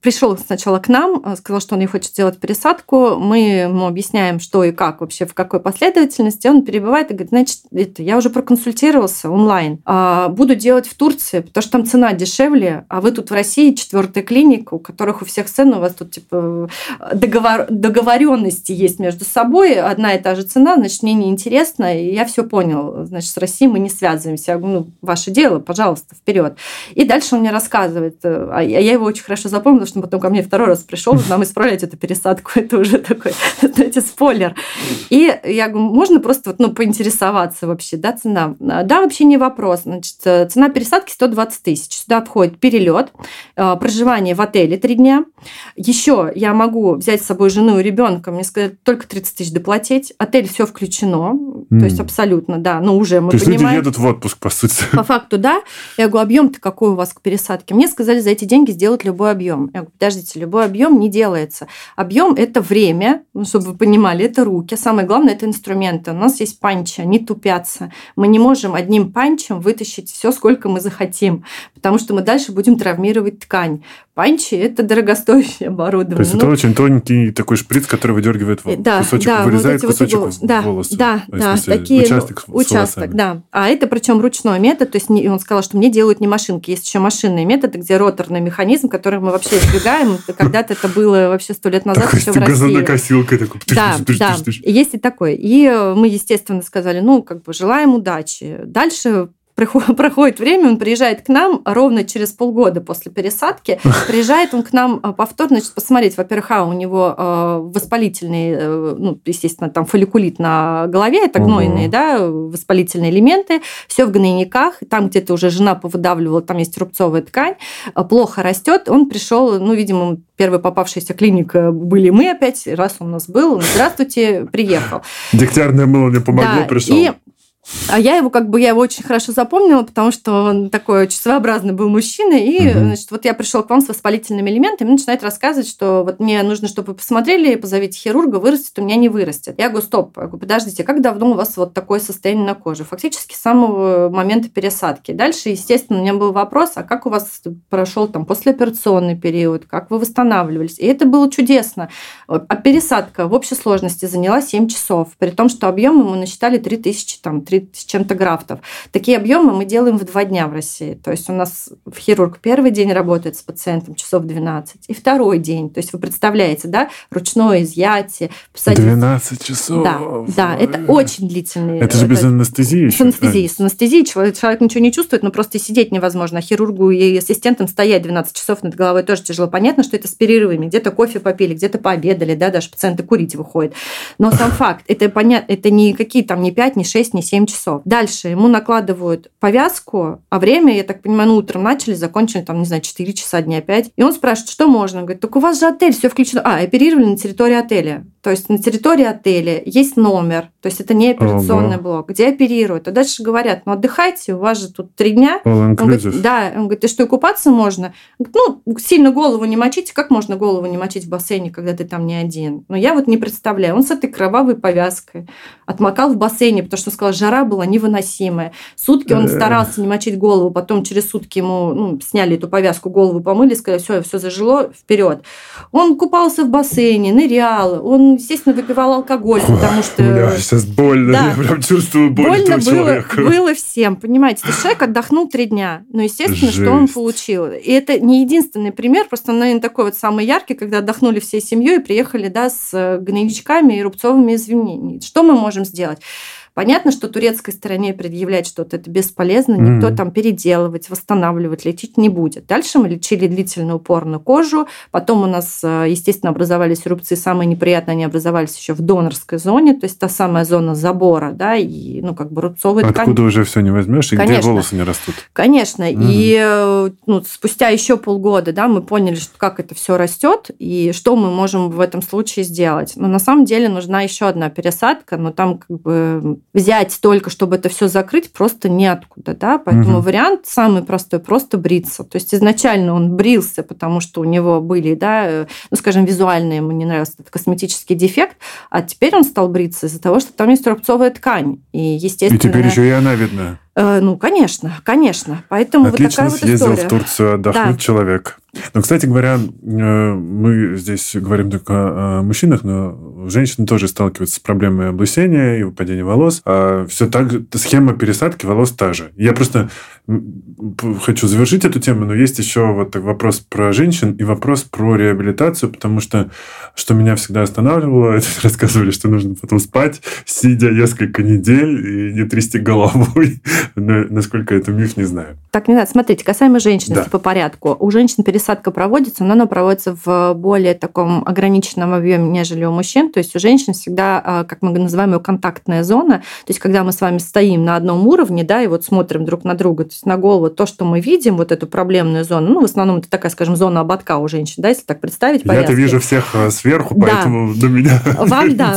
пришел сначала к нам, сказал, что он не хочет сделать пересадку, мы ему объясняем, что и как вообще, в какой последовательности, он перебывает бывает и говорит, значит, это, я уже проконсультировался онлайн, а, буду делать в Турции, потому что там цена дешевле, а вы тут в России четвертая клиника, у которых у всех цены, у вас тут типа договор, договоренности есть между собой, одна и та же цена, значит, мне неинтересно, и я все понял, значит, с Россией мы не связываемся, я говорю, ну, ваше дело, пожалуйста, вперед. И дальше он мне рассказывает, э, а я его очень хорошо запомнила, что он потом ко мне второй раз пришел, нам исправлять эту пересадку, <laughs> это уже такой, <laughs> знаете, спойлер. И я говорю, можно просто вот, ну, поинтересоваться вообще, да, цена. Да, вообще не вопрос. Значит, э, цена пересадки 120 тысяч. Сюда входит перелет, э, проживание в отеле три дня. Еще я могу взять с собой жену и ребенка, мне сказать, только 30 тысяч доплатить. Отель все включено, mm. то есть абсолютно, да, но уже мы то понимаем. люди едут в отпуск, по сути. По факту, да. Я говорю, объем-то какой у вас к пересадке? Мне сказали, за эти деньги сделать любой объем. Я говорю, подождите, любой объем не делается. Объем – это время, ну, чтобы вы понимали, это руки. Самое главное – это инструменты. У нас есть панчи, они тупятся. Мы не можем одним панчем вытащить все, сколько мы захотим, потому что мы дальше будем травмировать ткань. Панчи – это дорогостоящее оборудование. То есть ну, это очень тоненький такой шприц, который выдергивает да, кусочек, да, вырезает вот кусочек вот да, волоса. Да, да, смысле, такие участок, участок да. А это причем ручной метод, то есть он сказал, что мне делают не машинки, есть еще машинные методы, где роторный механизм, который мы вообще избегаем. Когда-то это было вообще сто лет назад еще в России. такой. Да, да, есть и такое. И мы, естественно, сказали, ну, как бы желаем удачи. Дальше <laughs> проходит время, он приезжает к нам ровно через полгода после пересадки. <laughs> Приезжает он к нам а, повторно, значит, посмотреть, во-первых, а у него а, воспалительный, э, ну, естественно, там фолликулит на голове, это гнойные, угу. да, воспалительные элементы, все в гнойниках, там где-то уже жена повыдавливала, там есть рубцовая ткань, плохо растет, он пришел, ну, видимо, первая попавшаяся клиника были мы опять, раз он у нас был, здравствуйте, приехал. <laughs> Дегтярное мыло мне помогло, да, пришел. И А я его как бы я его очень хорошо запомнила, потому что он такой очень своеобразный был мужчина. И, угу. значит, вот я пришел к вам с воспалительными элементами, начинает рассказывать, что вот мне нужно, чтобы вы посмотрели, позовите хирурга, вырастет, у меня не вырастет. Я говорю, стоп, я говорю, подождите, как давно у вас вот такое состояние на коже? Фактически с самого момента пересадки. Дальше, естественно, у меня был вопрос, а как у вас прошел там послеоперационный период, как вы восстанавливались? И это было чудесно. А пересадка в общей сложности заняла 7 часов, при том, что объемы мы насчитали 3000 там 3 с чем-то графтов. Такие объемы мы делаем в два дня в России. То есть у нас хирург первый день работает с пациентом часов 12, и второй день. То есть вы представляете, да, ручное изъятие. Посадить... 12 часов. Да, да, это очень длительные. Это же без анестезии С анестезией. С анестезией человек, человек ничего не чувствует, но просто сидеть невозможно. А хирургу и ассистентам стоять 12 часов над головой тоже тяжело. Понятно, что это с перерывами. Где-то кофе попили, где-то пообедали, да, даже пациенты курить выходят. Но сам <laughs> факт, это понятно, это не какие там не 5, не 6, не 7 часов. Дальше ему накладывают повязку, а время, я так понимаю, ну, утром начали, закончили там, не знаю, 4 часа дня 5. И он спрашивает, что можно? Он говорит, так у вас же отель, все включено. А, оперировали на территории отеля. То есть на территории отеля есть номер, то есть это не операционный Ого. блок, где оперируют. А дальше говорят, ну отдыхайте, у вас же тут три дня. Он говорит, да, он говорит, и что, и купаться можно? Ну, сильно голову не мочите. Как можно голову не мочить в бассейне, когда ты там не один? Но я вот не представляю. Он с этой кровавой повязкой отмокал в бассейне, потому что сказал, жара была невыносимая. Сутки он старался не мочить голову, потом через сутки ему ну, сняли эту повязку, голову помыли, сказали, все, все зажило, вперед. Он купался в бассейне, нырял, он, естественно, выпивал алкоголь, потому что... Бля, сейчас больно, да. я прям чувствую боль Больно было, человека. было всем, понимаете. То человек отдохнул три дня, но, естественно, Жесть. что он получил. И это не единственный пример, просто, наверное, такой вот самый яркий, когда отдохнули всей семьей и приехали, да, с гнойничками и рубцовыми извинениями. Что мы можем сделать? Понятно, что турецкой стороне предъявлять что-то это бесполезно, никто mm-hmm. там переделывать, восстанавливать, лечить не будет. Дальше мы лечили длительно упорно кожу, потом у нас, э, естественно, образовались рубцы, самые неприятные они образовались еще в донорской зоне, то есть та самая зона забора, да, и, ну, как бы рубцовые Откуда ткани. уже все не возьмешь, и Конечно. где волосы не растут. Конечно, mm-hmm. и э, ну, спустя еще полгода, да, мы поняли, что как это все растет, и что мы можем в этом случае сделать. Но на самом деле нужна еще одна пересадка, но там как бы взять столько, чтобы это все закрыть, просто неоткуда, да, поэтому угу. вариант самый простой, просто бриться. То есть изначально он брился, потому что у него были, да, э, ну, скажем, визуально ему не нравился этот косметический дефект, а теперь он стал бриться из-за того, что там есть рубцовая ткань. И, естественно... И теперь еще и она видна. Э, ну, конечно, конечно. Поэтому Отлично вот такая съездил вот история. в Турцию отдохнуть да. человек. Но, кстати говоря, э, мы здесь говорим только о мужчинах, но женщины тоже сталкиваются с проблемой облысения и выпадения волос. А все так схема пересадки волос та же. Я просто хочу завершить эту тему, но есть еще вот вопрос про женщин и вопрос про реабилитацию, потому что что меня всегда останавливало, <laughs> это рассказывали, что нужно потом спать, сидя несколько недель и не трясти головой. Но насколько это миф, не знаю. Так, не надо. Смотрите, касаемо женщин, по порядку. У женщин пересадка проводится, но она проводится в более таком ограниченном объеме, нежели у мужчин. То есть у женщин всегда, а, как мы называем ее, контактная зона. То есть когда мы с вами стоим на одном уровне, да, и вот смотрим друг на друга, то есть на голову, то, что мы видим, вот эту проблемную зону, ну, в основном это такая, скажем, зона ободка у женщин, да, если так представить. Я-то вижу всех э, сверху, да. поэтому до меня Вам, <laughs> да,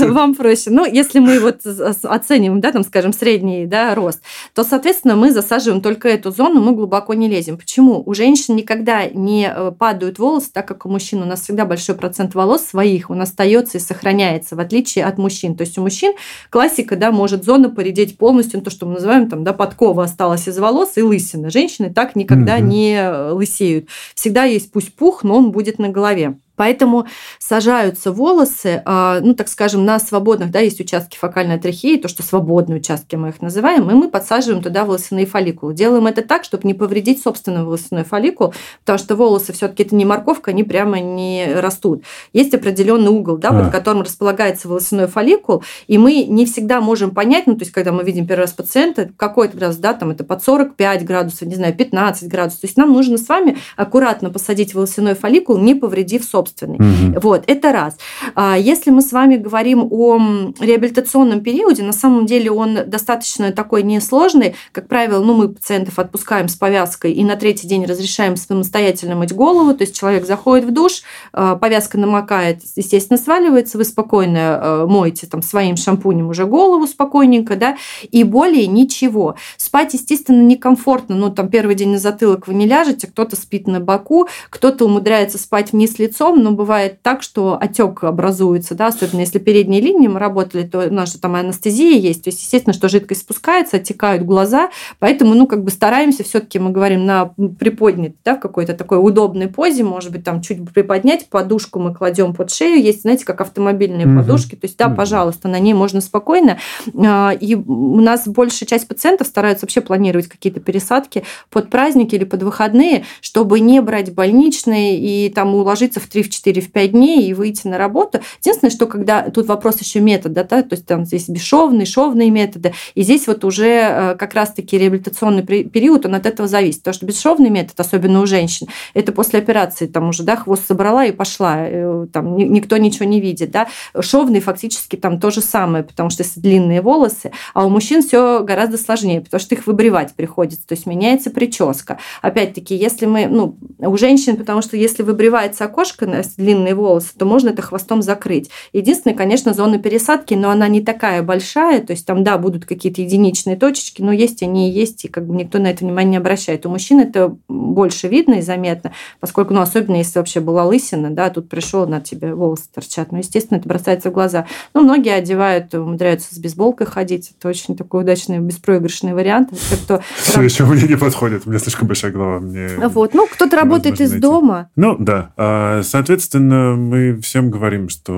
вам проще. Ну, если мы вот оценим, да, там, скажем, средний да, рост, то, соответственно, мы засаживаем только эту зону, мы глубоко не лезем. Почему? У женщин никогда не э, падают волосы, так как у мужчин у нас всегда большой процент волос своих, он остается и сохраняется, в отличие от мужчин. То есть у мужчин классика, да, может зона поредеть полностью, то, что мы называем там, да, подкова осталась из волос и лысина. Женщины так никогда mm-hmm. не лысеют. Всегда есть пусть пух, но он будет на голове. Поэтому сажаются волосы, а, ну, так скажем, на свободных, да, есть участки фокальной трахеи, то, что свободные участки мы их называем, и мы подсаживаем туда волосяные фолликулы. Делаем это так, чтобы не повредить собственный волосяной фолликул, потому что волосы все таки это не морковка, они прямо не растут. Есть определенный угол, да, а. под которым располагается волосяной фолликул, и мы не всегда можем понять, ну, то есть, когда мы видим первый раз пациента, какой это градус, да, там это под 45 градусов, не знаю, 15 градусов, то есть нам нужно с вами аккуратно посадить волосяной фолликул, не повредив собственный собственный. Угу. Вот, это раз. А если мы с вами говорим о реабилитационном периоде, на самом деле он достаточно такой несложный. Как правило, ну, мы пациентов отпускаем с повязкой и на третий день разрешаем самостоятельно мыть голову, то есть человек заходит в душ, а, повязка намокает, естественно, сваливается, вы спокойно а, моете там своим шампунем уже голову спокойненько, да, и более ничего. Спать, естественно, некомфортно, ну, там первый день на затылок вы не ляжете, кто-то спит на боку, кто-то умудряется спать вниз лицом, но бывает так, что отек образуется, да, особенно если передние линии мы работали, то у нас же там анестезия есть, то есть, естественно, что жидкость спускается, оттекают глаза, поэтому, ну, как бы стараемся все-таки, мы говорим, на приподнять, да, в какой-то такой удобной позе, может быть, там чуть приподнять, подушку мы кладем под шею, есть, знаете, как автомобильные угу. подушки, то есть, да, угу. пожалуйста, на ней можно спокойно, а, и у нас большая часть пациентов стараются вообще планировать какие-то пересадки под праздники или под выходные, чтобы не брать больничные и там уложиться в 3, в 4, в 5 дней и выйти на работу. Единственное, что когда тут вопрос еще метода, да, то есть там здесь бесшовные, шовные методы, и здесь вот уже э, как раз-таки реабилитационный период, он от этого зависит. Потому что бесшовный метод, особенно у женщин, это после операции там уже, да, хвост собрала и пошла, э, там никто ничего не видит, да. Шовный фактически там то же самое, потому что если длинные волосы, а у мужчин все гораздо сложнее, потому что их выбривать приходится, то есть меняется прическа. Опять-таки, если мы, ну, у женщин, потому что если выбривается окошко на длинные волосы, то можно это хвостом закрыть. Единственное, конечно, зона пересадки, но она не такая большая, то есть там, да, будут какие-то единичные точечки, но есть они и есть, и как бы никто на это внимание не обращает. У мужчин это больше видно и заметно, поскольку, ну, особенно если вообще была лысина, да, тут пришел, на тебе волосы торчат, ну, естественно, это бросается в глаза. Ну, многие одевают, умудряются с бейсболкой ходить, это очень такой удачный беспроигрышный вариант. Кто... Еще мне не подходит, у меня слишком большая голова. Мне вот, ну, кто-то работает из найти. дома. Ну, да. Соответственно, мы всем говорим, что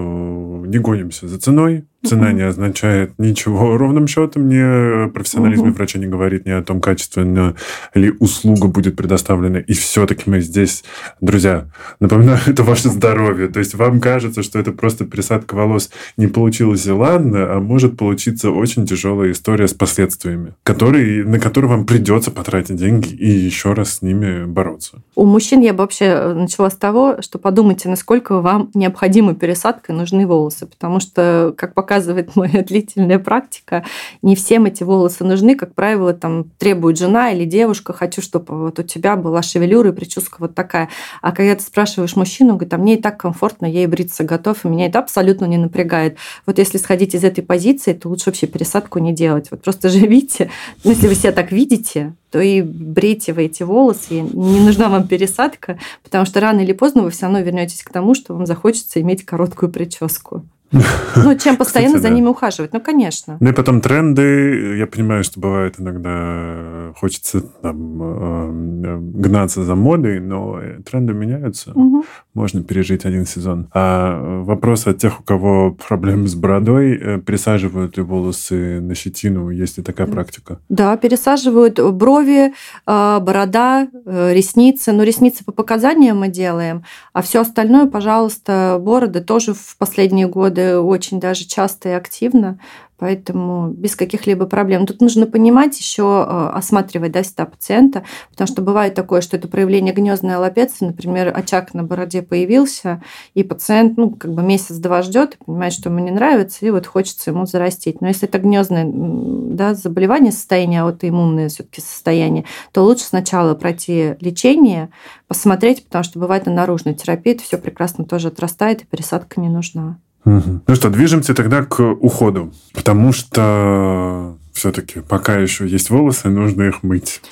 не гонимся за ценой, Цена не означает ничего <laughs> ровным счетом, ни профессионализм врача не говорит ни о том, качественно ли услуга будет предоставлена. И все-таки мы здесь, друзья, напоминаю, <laughs> это ваше здоровье. То есть вам кажется, что это просто пересадка волос не получилось и ладно, а может получиться очень тяжелая история с последствиями, которые, на которые вам придется потратить деньги и еще раз с ними бороться. У мужчин я бы вообще начала с того, что подумайте, насколько вам необходима пересадка и нужны волосы. Потому что, как по показывает моя <laughs> длительная практика, не всем эти волосы нужны. Как правило, там требует жена или девушка, хочу, чтобы вот у тебя была шевелюра и прическа вот такая. А когда ты спрашиваешь мужчину, говорит, а мне и так комфортно, я и бриться готов, и меня это абсолютно не напрягает. Вот если сходить из этой позиции, то лучше вообще пересадку не делать. Вот просто <laughs> живите. Ну, если вы себя так видите, то и брейте вы эти волосы, не нужна вам пересадка, потому что рано или поздно вы все равно вернетесь к тому, что вам захочется иметь короткую прическу. Ну, чем <laughs> постоянно Кстати, за да. ними ухаживать. Ну, конечно. Ну и потом тренды. Я понимаю, что бывает иногда хочется там, э, гнаться за модой, но тренды меняются. Угу. Можно пережить один сезон. А вопрос от тех, у кого проблемы с бородой, э, пересаживают ли волосы на щетину? Есть ли такая практика? Да, пересаживают брови, э, борода, ресницы. Но ресницы по показаниям мы делаем, а все остальное, пожалуйста, бороды тоже в последние годы очень даже часто и активно, поэтому без каких-либо проблем. Тут нужно понимать еще, э, осматривать да, всегда пациента, потому что бывает такое, что это проявление гнездной аллопеции, например, очаг на бороде появился, и пациент ну, как бы месяц-два ждет понимает, что ему не нравится, и вот хочется ему зарастить. Но если это гнездное да, заболевание, состояние аутоиммунное все-таки состояние, то лучше сначала пройти лечение, посмотреть, потому что бывает на наружной терапии, это все прекрасно тоже отрастает, и пересадка не нужна. Угу. Ну что, движемся тогда к уходу, потому что все-таки пока еще есть волосы, нужно их мыть.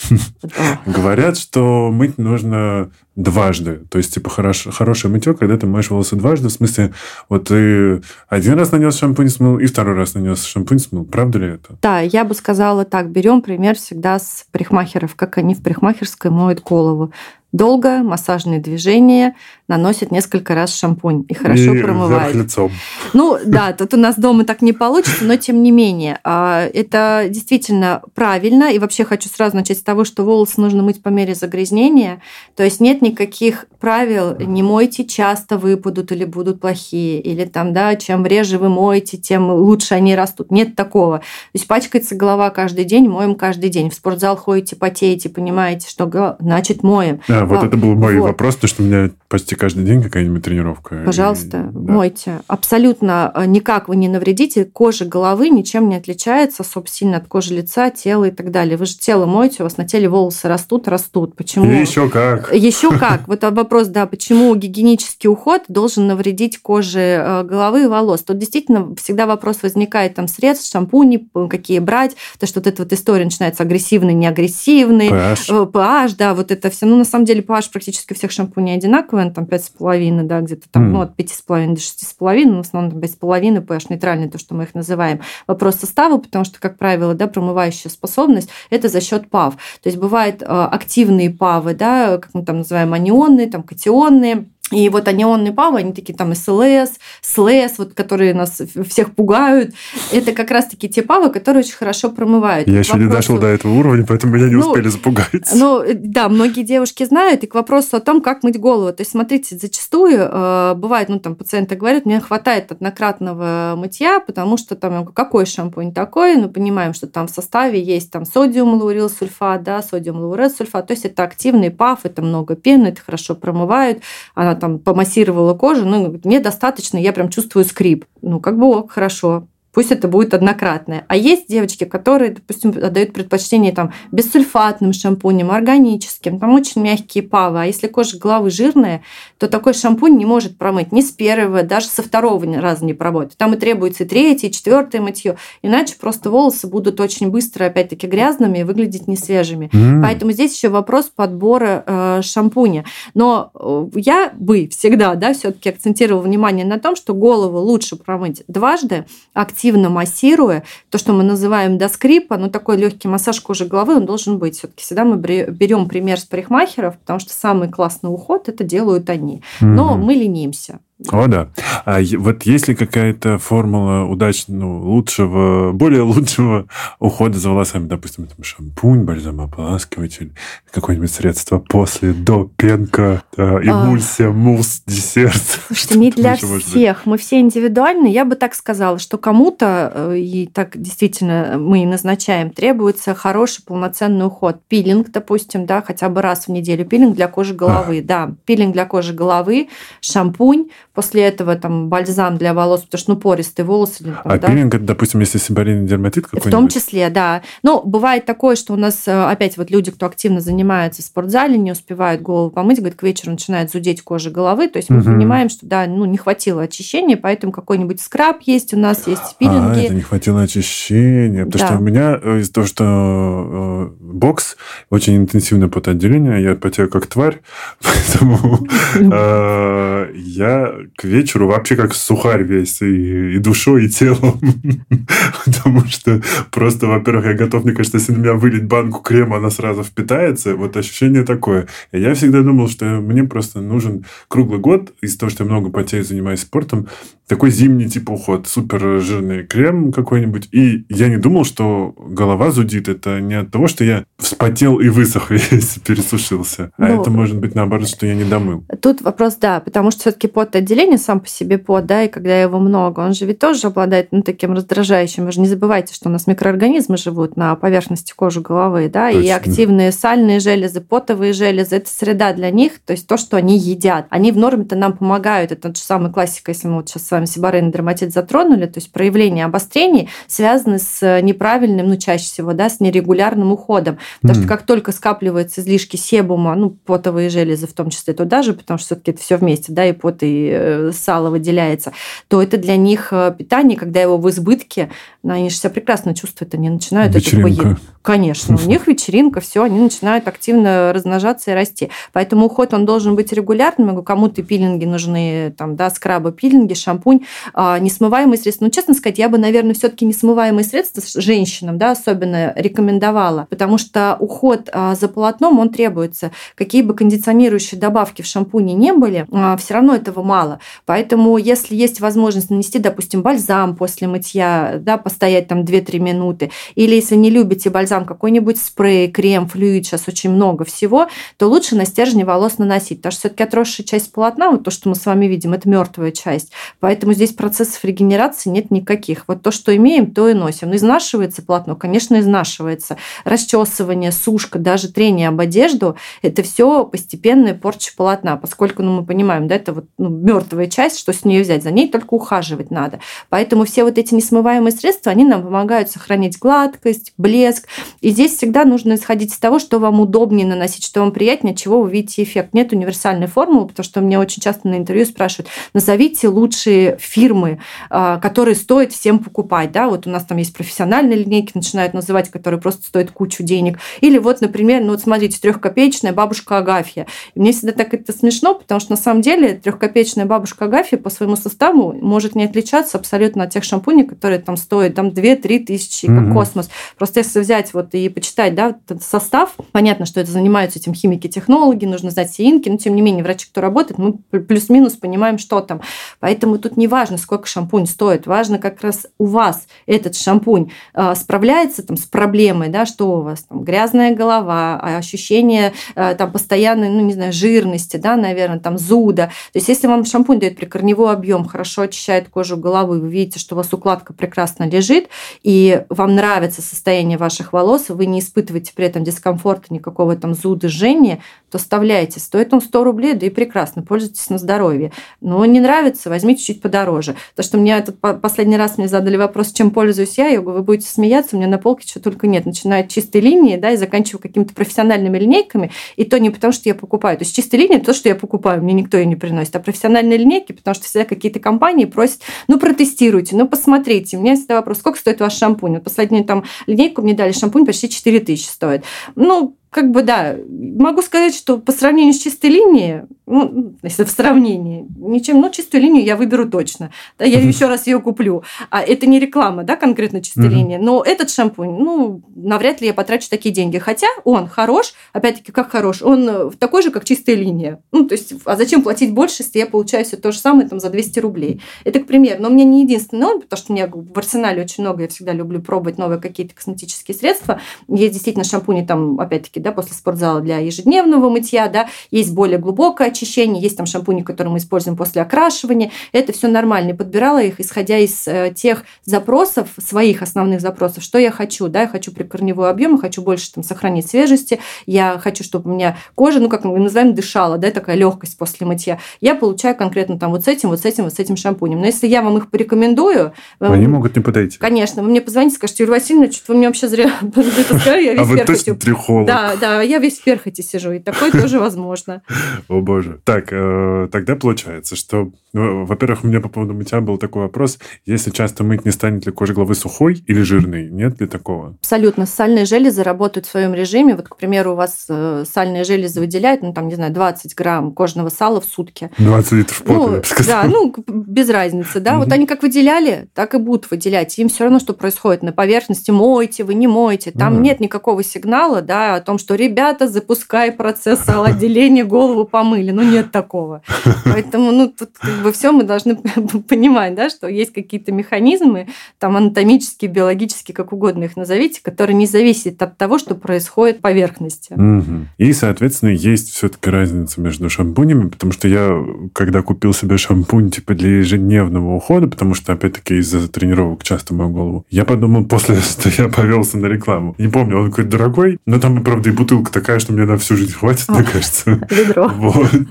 Говорят, что мыть нужно дважды. То есть, типа, хорош, хорошее мытье, когда ты моешь волосы дважды. В смысле, вот ты один раз нанес шампунь, смыл, и второй раз нанес шампунь, смыл. Правда ли это? Да, я бы сказала так. Берем пример всегда с парикмахеров, как они в парикмахерской моют голову долго, массажные движения, наносит несколько раз шампунь и хорошо и промывает. лицом. Ну да, тут у нас дома так не получится, но тем не менее, а, это действительно правильно. И вообще хочу сразу начать с того, что волосы нужно мыть по мере загрязнения. То есть нет никаких правил, не мойте часто, выпадут или будут плохие. Или там, да, чем реже вы моете, тем лучше они растут. Нет такого. То есть пачкается голова каждый день, моем каждый день. В спортзал ходите, потеете, понимаете, что значит моем. А, вот а, это был мой вот. вопрос, то, что меня почти почти каждый день какая-нибудь тренировка. Пожалуйста, и, да. мойте. Абсолютно э, никак вы не навредите. Кожа головы ничем не отличается особо сильно от кожи лица, тела и так далее. Вы же тело моете, у вас на теле волосы растут, растут. Почему? И еще как. Еще как. <laughs> Вот вопрос, да, почему гигиенический уход должен навредить коже э, головы и волос? Тут действительно всегда вопрос возникает, там, средств, шампуни, какие брать, то что вот эта вот история начинается агрессивный, неагрессивный, pH. pH, да, вот это все. Ну, на самом деле, pH практически у всех шампуней одинаковый, он там 5,5, да, где-то там, mm. ну, от 5,5 до 6,5, но в основном там 5,5, pH нейтральный, то, что мы их называем. Вопрос состава, потому что, как правило, да, промывающая способность – это за счет ПАВ. То есть бывают э, активные ПАВы, да, как мы там называем, анионные, там, катионные, и вот анионные павы, они такие там СЛС, СЛС, вот, которые нас всех пугают. Это как раз-таки те павы, которые очень хорошо промывают. Я еще не дошел до этого уровня, поэтому меня не ну, успели запугать. Ну, да, многие девушки знают. И к вопросу о том, как мыть голову. То есть, смотрите, зачастую э, бывает, ну, там, пациенты говорят, мне хватает однократного мытья, потому что там, какой шампунь такой, ну, понимаем, что там в составе есть там содиум лаурил сульфат, да, содиум лаурет сульфат. То есть, это активный пав, это много пены, это хорошо промывают. Она там помассировала кожу, ну, мне достаточно, я прям чувствую скрип. Ну, как бы ок, хорошо пусть это будет однократное. А есть девочки, которые, допустим, отдают предпочтение там бессульфатным шампуням, органическим, там очень мягкие павы. А если кожа головы жирная, то такой шампунь не может промыть ни с первого, даже со второго раза не промоет. Там и требуется и третье, и четвертое мытье. Иначе просто волосы будут очень быстро, опять-таки, грязными и выглядеть несвежими. Mm. Поэтому здесь еще вопрос подбора э, шампуня. Но э, я бы всегда, да, все-таки акцентировала внимание на том, что голову лучше промыть дважды, активно активно массируя, то, что мы называем до скрипа, ну, такой легкий массаж кожи головы, он должен быть. Все-таки всегда мы берем пример с парикмахеров, потому что самый классный уход это делают они. Но mm-hmm. мы ленимся. О, да. А вот есть ли какая-то формула удачного, ну, лучшего, более лучшего ухода за волосами? Допустим, там шампунь, бальзамополаскиватель, какое-нибудь средство после, до, пенка, да, эмульсия, а... мусс, десерт. Слушайте, не для всех. Мы все индивидуальны. Я бы так сказала, что кому-то, э, и так действительно мы назначаем, требуется хороший полноценный уход. Пилинг, допустим, да, хотя бы раз в неделю. Пилинг для кожи головы, а. да. Пилинг для кожи головы, шампунь, После этого там бальзам для волос, потому что ну пористые волосы. Там, а да? пилинг, допустим, если сибарийный дерматит какой-нибудь? В том числе, да. Ну, бывает такое, что у нас э, опять вот люди, кто активно занимается в спортзале, не успевают голову помыть, говорит, к вечеру начинает зудеть кожа головы. То есть мы угу. понимаем, что да, ну не хватило очищения, поэтому какой-нибудь скраб есть у нас, есть а, пилинги. А, это не хватило очищения. Потому да. что у меня э, из-за того, что э, бокс очень интенсивное потоотделение, я потею как тварь, <laughs> поэтому <laughs> я к вечеру вообще как сухарь весь и, и душой, и телом. <laughs> Потому что просто, во-первых, я готов, мне кажется, если на меня вылить банку крема, она сразу впитается. Вот ощущение такое. И я всегда думал, что мне просто нужен круглый год, из-за того, что я много потею, занимаюсь спортом, такой зимний типа уход, супер жирный крем какой-нибудь. И я не думал, что голова зудит. Это не от того, что я вспотел и высох <laughs> весь, пересушился. А ну, это может быть наоборот, что я не домыл. Тут вопрос, да, потому что все-таки потоотделение сам по себе пот, да, и когда его много, он же ведь тоже обладает ну, таким раздражающим. Вы же не забывайте, что у нас микроорганизмы живут на поверхности кожи головы, да, Точно. и активные сальные железы, потовые железы, это среда для них, то есть то, что они едят. Они в норме-то нам помогают. Это же самая классика, если мы вот сейчас вами сибарейный дерматит затронули, то есть проявление обострений связаны с неправильным, ну, чаще всего, да, с нерегулярным уходом. Потому mm. что как только скапливаются излишки себума, ну, потовые железы в том числе туда же, потому что все-таки это все вместе, да, и пот, и э, сало выделяется, то это для них э, питание, когда его в избытке, ну, они же себя прекрасно чувствуют, они начинают Вечеринка. это Конечно, у них вечеринка, все, они начинают активно размножаться и расти. Поэтому уход он должен быть регулярным. Кому-то пилинги нужны, там, да, скрабы, пилинги, шампунь, а, несмываемые средства. Ну, честно сказать, я бы, наверное, все-таки несмываемые средства женщинам, да, особенно рекомендовала, потому что уход а, за полотном, он требуется. Какие бы кондиционирующие добавки в шампуне не были, а, все равно этого мало. Мало. Поэтому, если есть возможность нанести, допустим, бальзам после мытья, да, постоять там 2-3 минуты, или если не любите бальзам, какой-нибудь спрей, крем, флюид, сейчас очень много всего, то лучше на стержни волос наносить, потому что все-таки отросшая часть полотна, вот то, что мы с вами видим, это мертвая часть. Поэтому здесь процессов регенерации нет никаких. Вот то, что имеем, то и носим. Ну, изнашивается полотно, конечно, изнашивается. Расчесывание, сушка, даже трение об одежду – это все постепенная порча полотна, поскольку, ну, мы понимаем, да, это вот ну, мертвая часть, что с нее взять, за ней только ухаживать надо. Поэтому все вот эти несмываемые средства, они нам помогают сохранить гладкость, блеск. И здесь всегда нужно исходить из того, что вам удобнее наносить, что вам приятнее, чего вы видите эффект. Нет универсальной формулы, потому что мне очень часто на интервью спрашивают, назовите лучшие фирмы, а, которые стоит всем покупать. Да? Вот у нас там есть профессиональные линейки, начинают называть, которые просто стоят кучу денег. Или вот, например, ну вот смотрите, трехкопеечная бабушка Агафья. И мне всегда так это смешно, потому что на самом деле трехкопеечная бабушка Агафья по своему составу может не отличаться абсолютно от тех шампуней, которые там стоят там 2-3 тысячи, как угу. космос. Просто если взять вот и почитать да, состав, понятно, что это занимаются этим химики-технологи, нужно знать все инки, но тем не менее врачи, кто работает, мы плюс-минус понимаем, что там. Поэтому тут не важно, сколько шампунь стоит, важно как раз у вас этот шампунь э, справляется там с проблемой, да, что у вас там грязная голова, а ощущение э, там постоянной, ну не знаю, жирности, да, наверное, там зуда. То есть если вам шампунь дает прикорневой объем, хорошо очищает кожу головы, вы видите, что у вас укладка прекрасно лежит, и вам нравится состояние ваших волос, вы не испытываете при этом дискомфорта, никакого там зуда, жжения, то вставляйте. Стоит он 100 рублей, да и прекрасно, пользуйтесь на здоровье. Но не нравится, возьмите чуть подороже. То, что мне этот последний раз мне задали вопрос, чем пользуюсь я, я говорю, вы будете смеяться, у меня на полке что только нет. Начиная от чистой линии, да, и заканчивая какими-то профессиональными линейками, и то не потому, что я покупаю. То есть чистая линия – то, что я покупаю, мне никто ее не приносит. А профессиональные линейки, потому что всегда какие-то компании просят, ну, протестируйте, ну, посмотрите. У меня всегда вопрос, сколько стоит ваш шампунь? Вот последнюю там линейку мне дали, шампунь почти 4 тысячи стоит. Ну, как бы, да, могу сказать, что по сравнению с чистой линией, ну, если в сравнении, ничем, ну, чистую линию я выберу точно. Да, я еще раз ее куплю. А это не реклама, да, конкретно чистой линии. Но этот шампунь, ну, навряд ли я потрачу такие деньги. Хотя он хорош, опять-таки, как хорош, он такой же, как чистая линия. Ну, то есть, а зачем платить больше, если я получаю все то же самое там за 200 рублей? Это, к примеру. Но у меня не единственный он, потому что у меня в арсенале очень много, я всегда люблю пробовать новые какие-то косметические средства. Есть действительно шампуни там, опять-таки, да, после спортзала для ежедневного мытья, да, есть более глубокое очищение, есть там шампуни, которые мы используем после окрашивания, это все нормально. И подбирала их, исходя из э, тех запросов, своих основных запросов, что я хочу, да, я хочу прикорневой объем, я хочу больше там сохранить свежести, я хочу, чтобы у меня кожа, ну, как мы называем, дышала, да, такая легкость после мытья. Я получаю конкретно там вот с этим, вот с этим, вот с этим шампунем. Но если я вам их порекомендую... Они могут не подойти. Конечно. Вы мне позвоните, скажете, Юрий Васильевич, что вы мне вообще зря <laughs> это сказали, я весь А вы точно трихолог? Да, да, я весь в перхоти сижу, и такое тоже возможно. О боже. Так, э, тогда получается, что, ну, во-первых, у меня по поводу мытья был такой вопрос. Если часто мыть, не станет ли кожа головы сухой или жирной? Нет ли такого? Абсолютно. Сальные железы работают в своем режиме. Вот, к примеру, у вас э, сальные железы выделяют, ну, там, не знаю, 20 грамм кожного сала в сутки. 20 литров пота, ну, Да, ну, без разницы, да. Вот они как выделяли, так и будут выделять. Им все равно, что происходит на поверхности. Мойте вы, не мойте. Там нет никакого сигнала, да, о том, что, ребята, запускай процесс отделения, голову помыли. Ну, нет такого. <laughs> Поэтому, ну, тут как бы все мы должны <laughs> понимать, да, что есть какие-то механизмы, там, анатомические, биологические, как угодно их назовите, которые не зависят от того, что происходит в поверхности. Угу. И, соответственно, есть все-таки разница между шампунями, потому что я, когда купил себе шампунь, типа, для ежедневного ухода, потому что, опять-таки, из-за тренировок часто мою голову, я подумал после, <laughs> что я повелся на рекламу. Не помню, он какой-то дорогой, но там, правда, и бутылка такая, что мне на всю жизнь хватит, мне кажется. <laughs> Ведро.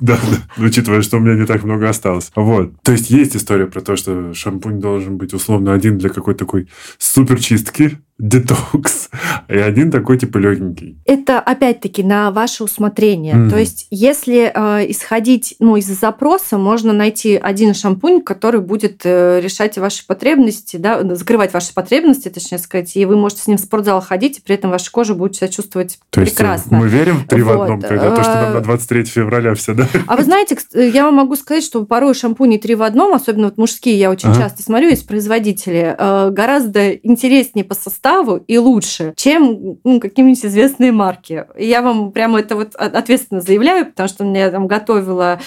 Да, да. Учитывая, что у меня не так много осталось. Вот. То есть есть история про то, что шампунь должен быть условно один для какой-то такой супер чистки, детокс, и один такой типа легенький. Это опять-таки на ваше усмотрение. Mm. То есть, если э, исходить ну, из запроса, можно найти один шампунь, который будет э, решать ваши потребности, да, закрывать ваши потребности, точнее сказать, и вы можете с ним в спортзал ходить, и при этом ваша кожа будет себя чувствовать то прекрасно. Есть, мы верим в три вот. в одном, когда то, что нам на 23 а, февраля все, да? А вы знаете, я вам могу сказать, что порой шампуни три в одном, особенно вот мужские, я очень ага. часто смотрю, есть производители, э, гораздо интереснее по составу составу и лучше, чем ну, какие-нибудь известные марки. И я вам прямо это вот ответственно заявляю, потому что я там готовила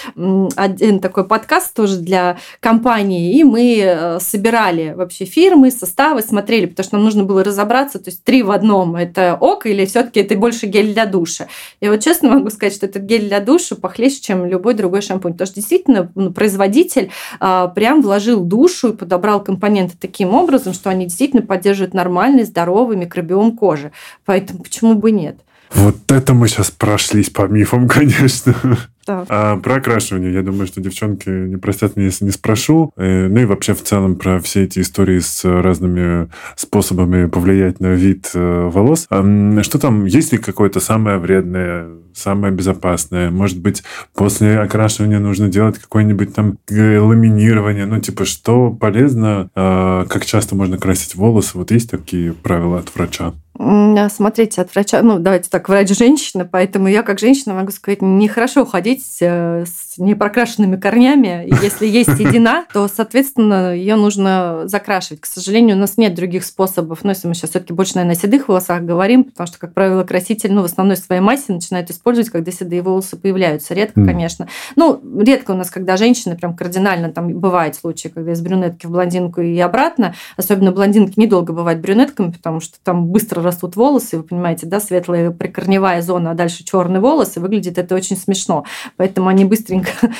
один такой подкаст тоже для компании, и мы э, собирали вообще фирмы, составы, смотрели, потому что нам нужно было разобраться, то есть три в одном, это ок или все таки это больше гель для душа. И вот честно могу сказать, что этот гель для душа похлеще, чем любой другой шампунь, потому что действительно ну, производитель а, прям вложил душу и подобрал компоненты таким образом, что они действительно поддерживают нормальный, здоровый микробиом кожи. Поэтому почему бы нет? Вот это мы сейчас прошлись по мифам, <laughs> конечно. Да. А про окрашивание, я думаю, что девчонки не простят меня, если не спрошу. Э, ну и вообще в целом про все эти истории с разными способами повлиять на вид э, волос. Что там, есть ли какое-то самое вредное, самое безопасное? Может быть, после окрашивания нужно делать какое-нибудь там э, ламинирование? Ну, типа, что полезно? А, как часто можно красить волосы? Вот есть такие правила от врача? Смотрите, от врача, ну, давайте так, врач женщина, поэтому я как женщина могу сказать, нехорошо ходить э, с непрокрашенными корнями. И если есть <laughs> седина, то, соответственно, ее нужно закрашивать. К сожалению, у нас нет других способов. Но если мы сейчас все-таки больше, наверное, о седых волосах говорим, потому что, как правило, краситель, ну, в основной своей массе начинают использовать, когда седые волосы появляются. Редко, mm. конечно. Ну, редко у нас, когда женщины прям кардинально, там бывают случаи, когда из брюнетки в блондинку и обратно. Особенно блондинки недолго бывают брюнетками, потому что там быстро растут волосы, вы понимаете, да, светлая прикорневая зона, а дальше черные волосы, выглядит это очень смешно. Поэтому они быстренько <laughs>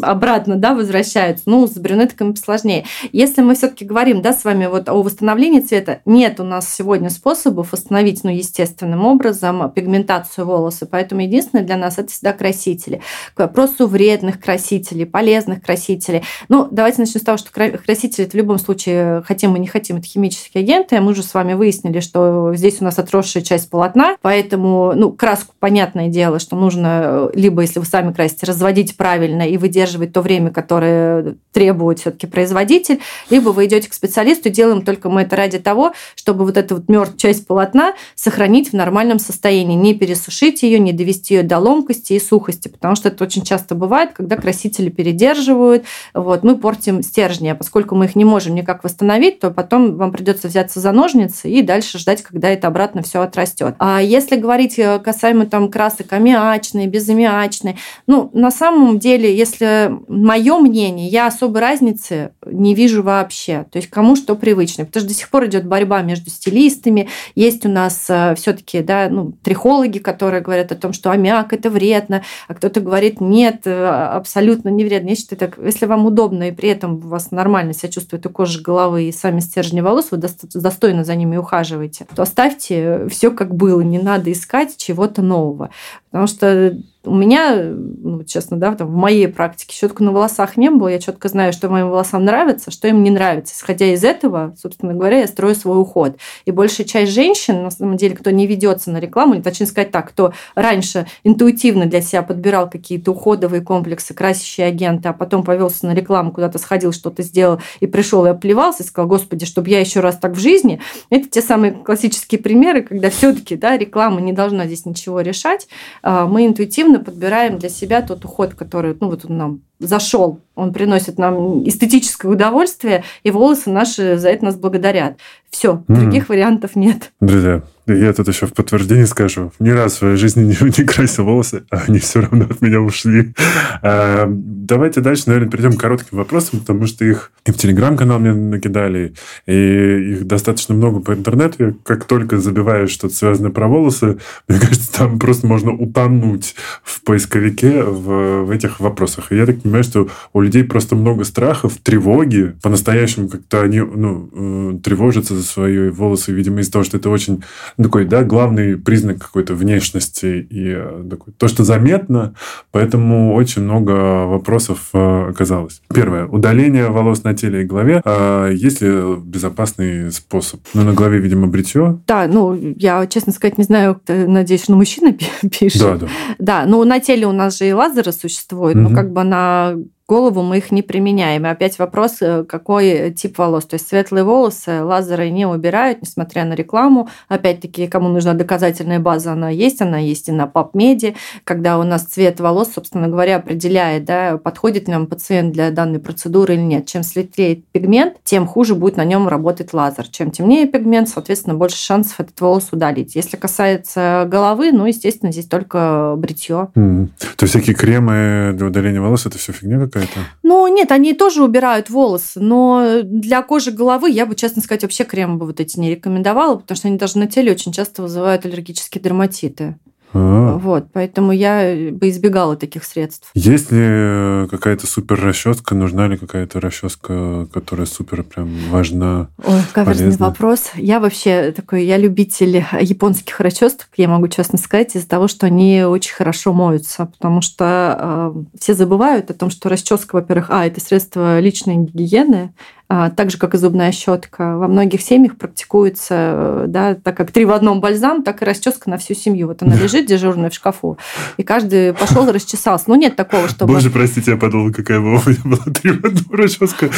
обратно да, возвращаются. Ну, с брюнетками посложнее. Если мы все-таки говорим да, с вами вот о восстановлении цвета, нет у нас сегодня способов восстановить ну, естественным образом пигментацию волоса. Поэтому единственное для нас это всегда красители. К вопросу вредных красителей, полезных красителей. Ну, давайте начнем с того, что красители в любом случае, хотим мы не хотим, это химические агенты. Мы уже с вами выяснили, что здесь у нас отросшая часть полотна, поэтому ну, краску, понятное дело, что нужно либо, если вы сами красите, разводить правильно и выдерживать выдерживать то время, которое требует все-таки производитель, либо вы идете к специалисту, делаем только мы это ради того, чтобы вот эту вот мертвую часть полотна сохранить в нормальном состоянии, не пересушить ее, не довести ее до ломкости и сухости, потому что это очень часто бывает, когда красители передерживают, вот, мы портим стержни, а поскольку мы их не можем никак восстановить, то потом вам придется взяться за ножницы и дальше ждать, когда это обратно все отрастет. А если говорить э, касаемо там красок аммиачные, безаммиачные, ну, на самом деле, если мое мнение, я особой разницы не вижу вообще. То есть кому что привычно. Потому что до сих пор идет борьба между стилистами. Есть у нас э, все-таки да, ну, трихологи, которые говорят о том, что аммиак это вредно, а кто-то говорит, нет, э, абсолютно не вредно. Я считаю, так, если вам удобно и при этом у вас нормально себя чувствует и кожа головы, и сами стержни волос, вы достойно за ними ухаживаете, то оставьте все как было, не надо искать чего-то нового. Потому что у меня, ну, честно, да, там, в моей практике щетку на волосах не было. Я четко знаю, что моим волосам нравится, что им не нравится. Исходя из этого, собственно говоря, я строю свой уход. И большая часть женщин, на самом деле, кто не ведется на рекламу, или точнее сказать так, кто раньше интуитивно для себя подбирал какие-то уходовые комплексы, красящие агенты, а потом повелся на рекламу, куда-то сходил, что-то сделал и пришел и оплевался, и сказал, господи, чтобы я еще раз так в жизни. Это те самые классические примеры, когда все-таки да, реклама не должна здесь ничего решать. А, мы интуитивно подбираем для себя тот уход, который ну, вот он нам зашел, он приносит нам эстетическое удовольствие, и волосы наши за это нас благодарят. Все, mm. других вариантов нет. Друзья, я тут еще в подтверждение скажу. Ни раз в своей жизни не, не красил волосы, а они все равно от меня ушли. А, давайте дальше, наверное, перейдем к коротким вопросам, потому что их и в телеграм-канал мне накидали, и их достаточно много по интернету. Я как только забиваешь что-то связанное про волосы, <laughs> мне кажется, там просто можно утонуть в поисковике в, в этих вопросах. И я так понимаю, что у людей просто много страхов, тревоги. По-настоящему как-то они ну, э, тревожатся за свои волосы, видимо, из-за того, что это очень такой, да, главный признак какой-то внешности и э, такой, то, что заметно, поэтому очень много вопросов э, оказалось. Первое. Удаление волос на теле и голове. А есть ли безопасный способ? Ну, на голове, видимо, бритье. Да, ну, я, честно сказать, не знаю, надеюсь, что мужчина пишет. Да, да. Да, ну, на теле у нас же и лазеры существуют, угу. но как бы на uh, голову мы их не применяем. И опять вопрос, э, какой тип волос. То есть светлые волосы лазеры не убирают, несмотря на рекламу. Опять-таки, кому нужна доказательная база, она есть, она есть и на PubMed, когда у нас цвет волос, собственно говоря, определяет, да, подходит ли нам пациент для данной процедуры или нет. Чем светлее пигмент, тем хуже будет на нем работать лазер. Чем темнее пигмент, соответственно, больше шансов этот волос удалить. Если касается головы, ну, естественно, здесь только бритье. Mm. То есть всякие кремы для удаления волос это все фигня какая-то? Ну, нет, они тоже убирают волосы, но для кожи головы я бы, честно сказать, вообще кремы бы вот эти не рекомендовала, потому что они даже на теле очень часто вызывают аллергические дерматиты. А-а-а. Вот, поэтому я бы избегала таких средств. Есть ли какая-то супер расческа? Нужна ли какая-то расческа, которая супер прям важна? Ой, каверзный полезна? вопрос. Я вообще такой, я любитель японских расчесок, я могу честно сказать, из-за того, что они очень хорошо моются, потому что э, все забывают о том, что расческа, во-первых, а, это средство личной гигиены, так же, как и зубная щетка. Во многих семьях практикуется, э, да, так как три в одном бальзам, так и расческа на всю семью. Вот она лежит дежурная в шкафу, и каждый пошел и расчесался. Ну, нет такого, чтобы... Боже, простите, я подумал, какая была у меня была три в одном расческа.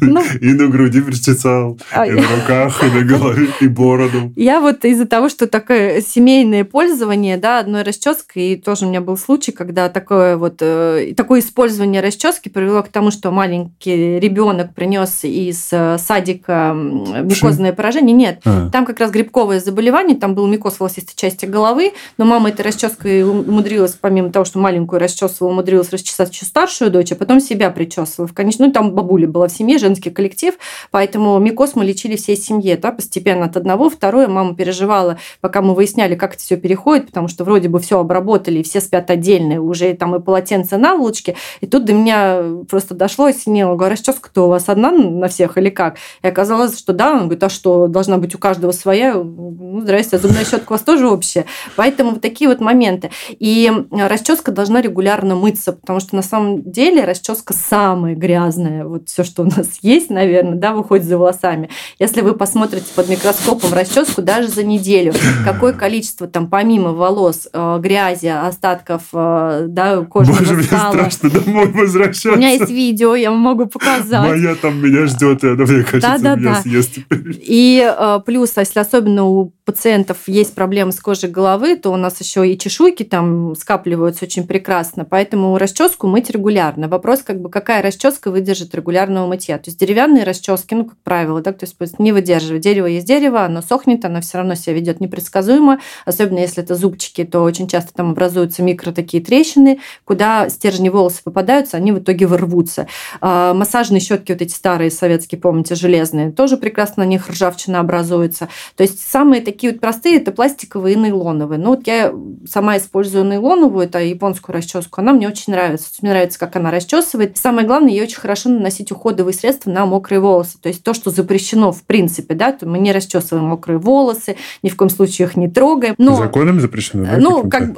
Ну... И на груди причесал, а... и на руках, и на голове, и бороду. Я вот из-за того, что такое семейное пользование, да, одной расческой, и тоже у меня был случай, когда такое вот, э, такое использование расчески привело к тому, что маленький ребенок принес из э, садика микозное поражение. Нет, а. там как раз грибковое заболевание, там был микоз волосистой части головы, но мама этой расческой умудрилась, помимо того, что маленькую расчесывала, умудрилась расчесать еще старшую дочь, а потом себя причесывала. Конечно, ну там бабуля была в семье, женский коллектив, поэтому микоз мы лечили всей семье, да, постепенно от одного, второе, мама переживала, пока мы выясняли, как это все переходит, потому что вроде бы все обработали, и все спят отдельно, уже там и полотенце наволочки, и тут до меня просто дошло, осенило, говорю, «А расческа-то у вас одна на всех или как? И оказалось, что да, он говорит, а что, должна быть у каждого своя? Ну, здрасте, а зубная щетка у вас тоже общая. Поэтому вот такие вот моменты. И расческа должна регулярно мыться, потому что на самом деле расческа самая грязная. Вот все, что у нас есть, наверное, да, выходит за волосами. Если вы посмотрите под микроскопом расческу даже за неделю, какое количество там помимо волос, э, грязи, остатков, э, да, кожного Боже, стала. мне страшно домой возвращаться. У меня есть видео, я вам могу показать. Моя там меня ждет, и она, мне кажется, да, да, меня да. съест. И э, плюс, а если особенно у пациентов есть проблемы с кожей головы, то у нас еще и чешуйки там скапливаются очень прекрасно, поэтому расческу мыть регулярно. Вопрос, как бы, какая расческа выдержит регулярного мытья. То есть деревянные расчески, ну, как правило, да, то есть не выдерживает. Дерево есть дерево, оно сохнет, оно все равно себя ведет непредсказуемо, особенно если это зубчики, то очень часто там образуются микро такие трещины, куда стержни волосы попадаются, они в итоге вырвутся. А, массажные щетки вот эти старые советские, помните, железные, тоже прекрасно на них ржавчина образуется. То есть самые такие вот простые это пластиковые и нейлоновые. Ну вот я сама использую нейлоновую, это японскую расческу, она мне очень нравится. Мне нравится, как она расчесывает. Самое главное, ей очень хорошо наносить уходовые средства на мокрые волосы. То есть то, что запрещено в принципе, да, то мы не расчесываем мокрые волосы, ни в коем случае их не трогаем. Но, Законом запрещено, да? Ну, как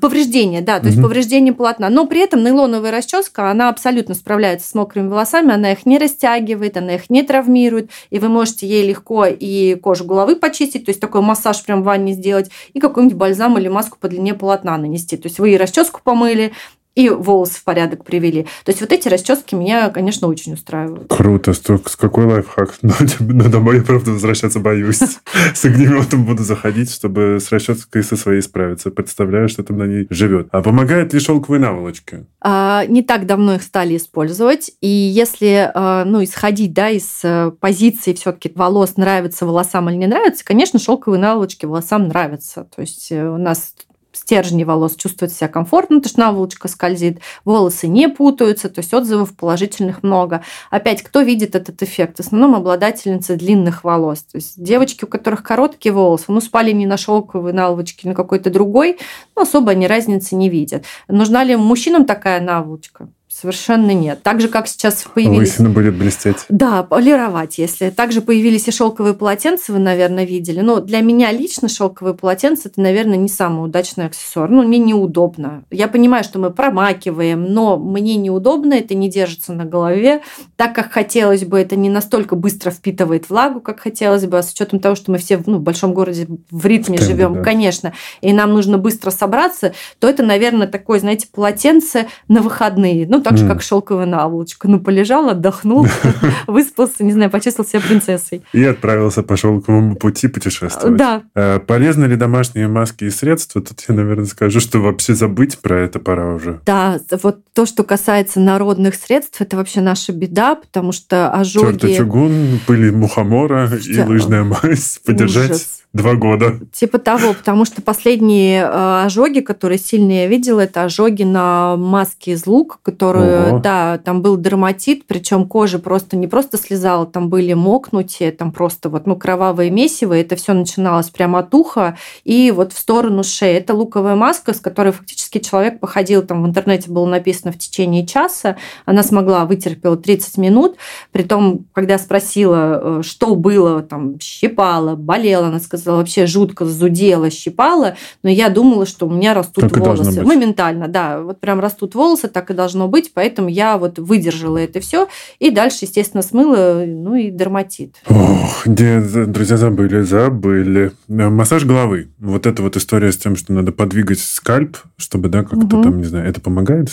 повреждение, да, то есть угу. повреждение полотна. Но при этом нейлоновая расческа, она абсолютно справляется с мокрыми волосами, она их не растягивает, она их не травмирует, и вы можете ей легко и кожу головы почистить, то есть такой массаж прям в ванне сделать, и какой-нибудь бальзам или маску по длине полотна нанести. То есть вы и расческу помыли, и волосы в порядок привели. То есть вот эти расчески меня, конечно, очень устраивают. Круто. С какой лайфхак? Но, но домой я, правда, возвращаться боюсь. <laughs> С огнеметом буду заходить, чтобы с расческой со своей справиться. Представляю, что там на ней живет. А помогает ли шелковые наволочки? А, не так давно их стали использовать. И если а, ну, исходить да, из э, позиции все-таки волос, нравится волосам или не нравится, конечно, шелковые наволочки волосам нравятся. То есть э, у нас стержни волос чувствуют себя комфортно, потому что наволочка скользит, волосы не путаются, то есть отзывов положительных много. Опять, кто видит этот эффект? В основном обладательницы длинных волос. То есть девочки, у которых короткие волосы, ну, спали не на шелковой наволочке, на какой-то другой, ну, особо они разницы не видят. Нужна ли мужчинам такая наволочка? Совершенно нет. Так же, как сейчас появились... Лысина будет блестеть. Да, полировать, если. Также появились и шелковые полотенца, вы, наверное, видели. Но для меня лично шелковые полотенца это, наверное, не самый удачный аксессуар. Ну, мне неудобно. Я понимаю, что мы промакиваем, но мне неудобно, это не держится на голове. Так, как хотелось бы, это не настолько быстро впитывает влагу, как хотелось бы, а с учетом того, что мы все ну, в большом городе в ритме в темпе, живем, да. конечно, и нам нужно быстро собраться, то это, наверное, такое, знаете, полотенце на выходные. Ну, так же, как шелковая наволочка. Ну, полежал, отдохнул, <laughs> выспался, не знаю, почувствовал себя принцессой. И отправился по шелковому пути путешествовать. Да. Э, полезны ли домашние маски и средства? Тут я, наверное, скажу, что вообще забыть про это пора уже. Да, вот то, что касается народных средств, это вообще наша беда, потому что ожоги... чугун, пыли мухомора и лыжная мазь подержать. Ужас. Два года. Типа того, потому что последние э, ожоги, которые сильные я видела, это ожоги на маске из лука, которые, Ого. да, там был дерматит, причем кожа просто не просто слезала, там были мокнутия, там просто вот, ну, кровавое месиво, это все начиналось прямо от уха и вот в сторону шеи. Это луковая маска, с которой фактически человек походил, там в интернете было написано в течение часа, она смогла, вытерпела 30 минут, при том, когда спросила, э, что было, там, щипала, болела, она сказала, вообще жутко зудела, щипала, но я думала, что у меня растут так волосы. Моментально, да, вот прям растут волосы, так и должно быть, поэтому я вот выдержала это все и дальше, естественно, смыла, ну и дерматит. Ох, друзья, забыли, забыли. Э, массаж головы. Вот эта вот история с тем, что надо подвигать скальп, чтобы, да, как-то угу. там, не знаю, это помогает?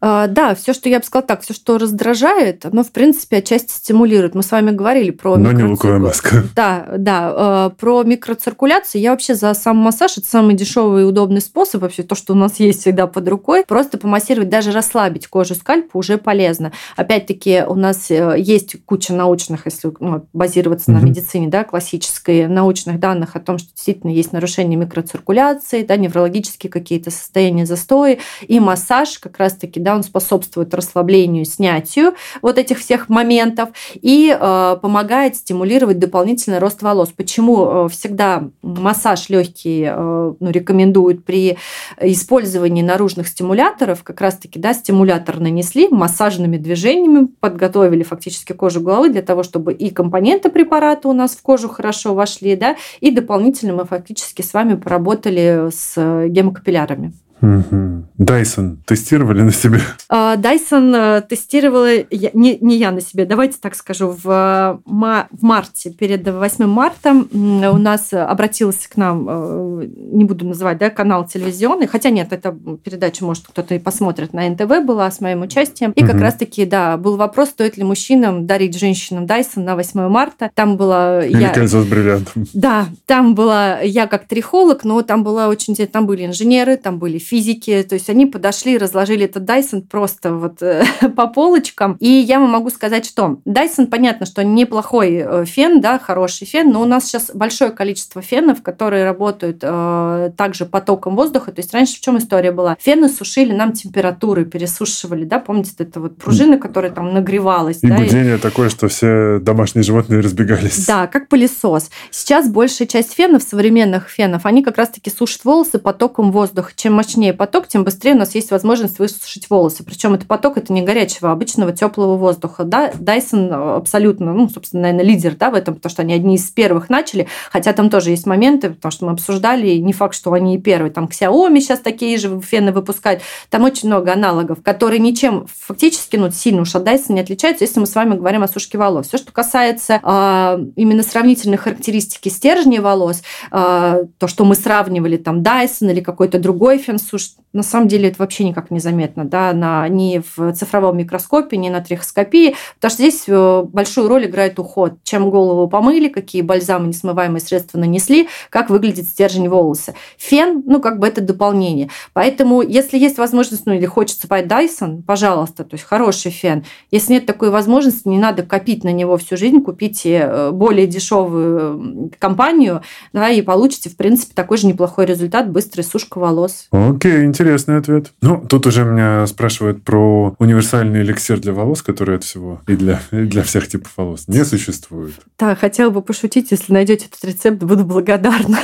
А, да, все, что я бы сказала так, все, что раздражает, оно, в принципе, отчасти стимулирует. Мы с вами говорили про... Но микроцирку... не луковая маска. Да, да, э, про микроциркуляции. Я вообще за сам массаж. Это самый дешевый и удобный способ вообще, то, что у нас есть всегда под рукой. Просто помассировать, даже расслабить кожу скальпа уже полезно. Опять-таки у нас э, есть куча научных, если ну, базироваться mm-hmm. на медицине, да, классической, научных данных о том, что действительно есть нарушение микроциркуляции, да, неврологические какие-то состояния застоя. И массаж как раз-таки, да, он способствует расслаблению, снятию вот этих всех моментов и э, помогает стимулировать дополнительный рост волос. Почему всегда э, всегда массаж легкий э, ну, рекомендуют при использовании наружных стимуляторов, как раз-таки, да, стимулятор нанесли, массажными движениями подготовили фактически кожу головы для того, чтобы и компоненты препарата у нас в кожу хорошо вошли, да, и дополнительно мы фактически с вами поработали с гемокапиллярами. Дайсон тестировали на себе? Дайсон э, тестировала, не, не я на себе, давайте так скажу, в, в марте, перед 8 марта у нас обратился к нам, э, не буду называть, да, канал телевизионный, хотя нет, это передача, может, кто-то и посмотрит, на НТВ была с моим участием. И угу. как раз-таки, да, был вопрос, стоит ли мужчинам дарить женщинам Дайсон на 8 марта. Там была... Или я... кольцо с бриллиантом. Да, там была я как трихолог, но там была очень... Там были инженеры, там были физики, то есть они подошли, разложили этот Dyson просто вот э, <laughs> по полочкам. И я вам могу сказать, что Dyson, понятно, что неплохой э, фен, да, хороший фен, но у нас сейчас большое количество фенов, которые работают э, также потоком воздуха. То есть раньше в чем история была? Фены сушили нам температуры, пересушивали, да, помните, это вот пружина, которая там нагревалась. И да, гудение и... такое, что все домашние животные разбегались. Да, как пылесос. Сейчас большая часть фенов, современных фенов, они как раз-таки сушат волосы потоком воздуха. Чем мощнее мощнее поток, тем быстрее у нас есть возможность высушить волосы. Причем это поток это не горячего, а обычного теплого воздуха. Да, Dyson абсолютно, ну, собственно, наверное, лидер да, в этом, потому что они одни из первых начали, хотя там тоже есть моменты, потому что мы обсуждали, и не факт, что они и первые. Там Xiaomi сейчас такие же фены выпускают. Там очень много аналогов, которые ничем фактически ну, сильно уж от Dyson не отличаются, если мы с вами говорим о сушке волос. Все, что касается э, именно сравнительной характеристики стержней волос, э, то, что мы сравнивали там Dyson или какой-то другой фен cóż, на самом деле это вообще никак не заметно, да, на, ни в цифровом микроскопе, ни на трихоскопии, потому что здесь э, большую роль играет уход. Чем голову помыли, какие бальзамы, несмываемые средства нанесли, как выглядит стержень волоса. Фен, ну, как бы это дополнение. Поэтому, если есть возможность, ну, или хочется пать Dyson, пожалуйста, то есть хороший фен. Если нет такой возможности, не надо копить на него всю жизнь, купите э, более дешевую компанию, да, и получите, в принципе, такой же неплохой результат, быстрая сушка волос. Окей, интересный ответ. Ну, тут уже меня спрашивают про универсальный эликсир для волос, который от всего и для, и для всех типов волос не существует. Да, хотела бы пошутить, если найдете этот рецепт, буду благодарна.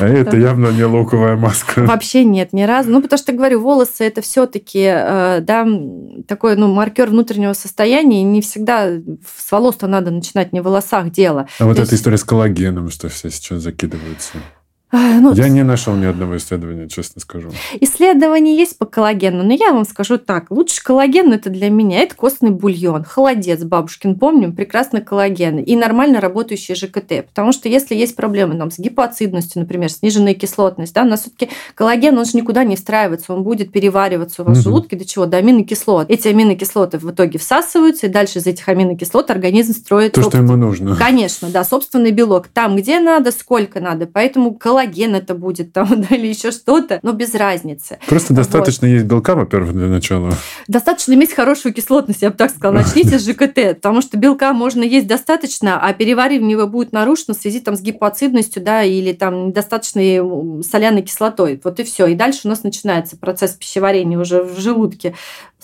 А это явно не луковая маска. Вообще нет, ни разу. Ну, потому что, говорю, волосы это все-таки, э, да, такой, ну, маркер внутреннего состояния. Не всегда с волос-то надо начинать не в волосах дело. А вот эта история с коллагеном, что все сейчас закидываются. Ну, я не нашел ни одного исследования, честно скажу. Исследования есть по коллагену, но я вам скажу так. Лучше коллаген это для меня, это костный бульон. Холодец бабушкин, помним, прекрасно коллаген. И нормально работающий ЖКТ. Потому что если есть проблемы там, с гипоцидностью, например, сниженная кислотность, да, у нас все-таки коллаген, он же никуда не встраивается, он будет перевариваться у вас угу. в желудке до чего? До аминокислот. Эти аминокислоты в итоге всасываются, и дальше из этих аминокислот организм строит... То, что ему нужно. Конечно, да, собственный белок. Там, где надо, сколько надо. Поэтому коллаген это будет там, <laughs> да, или еще что-то, но без разницы. Просто вот. достаточно есть белка, во-первых, для начала. Достаточно иметь хорошую кислотность, я бы так сказала. Начните с ЖКТ, потому что белка можно есть достаточно, а переваривание его будет нарушено в связи там, с гипоцидностью, да, или там недостаточной соляной кислотой. Вот и все. И дальше у нас начинается процесс пищеварения уже в желудке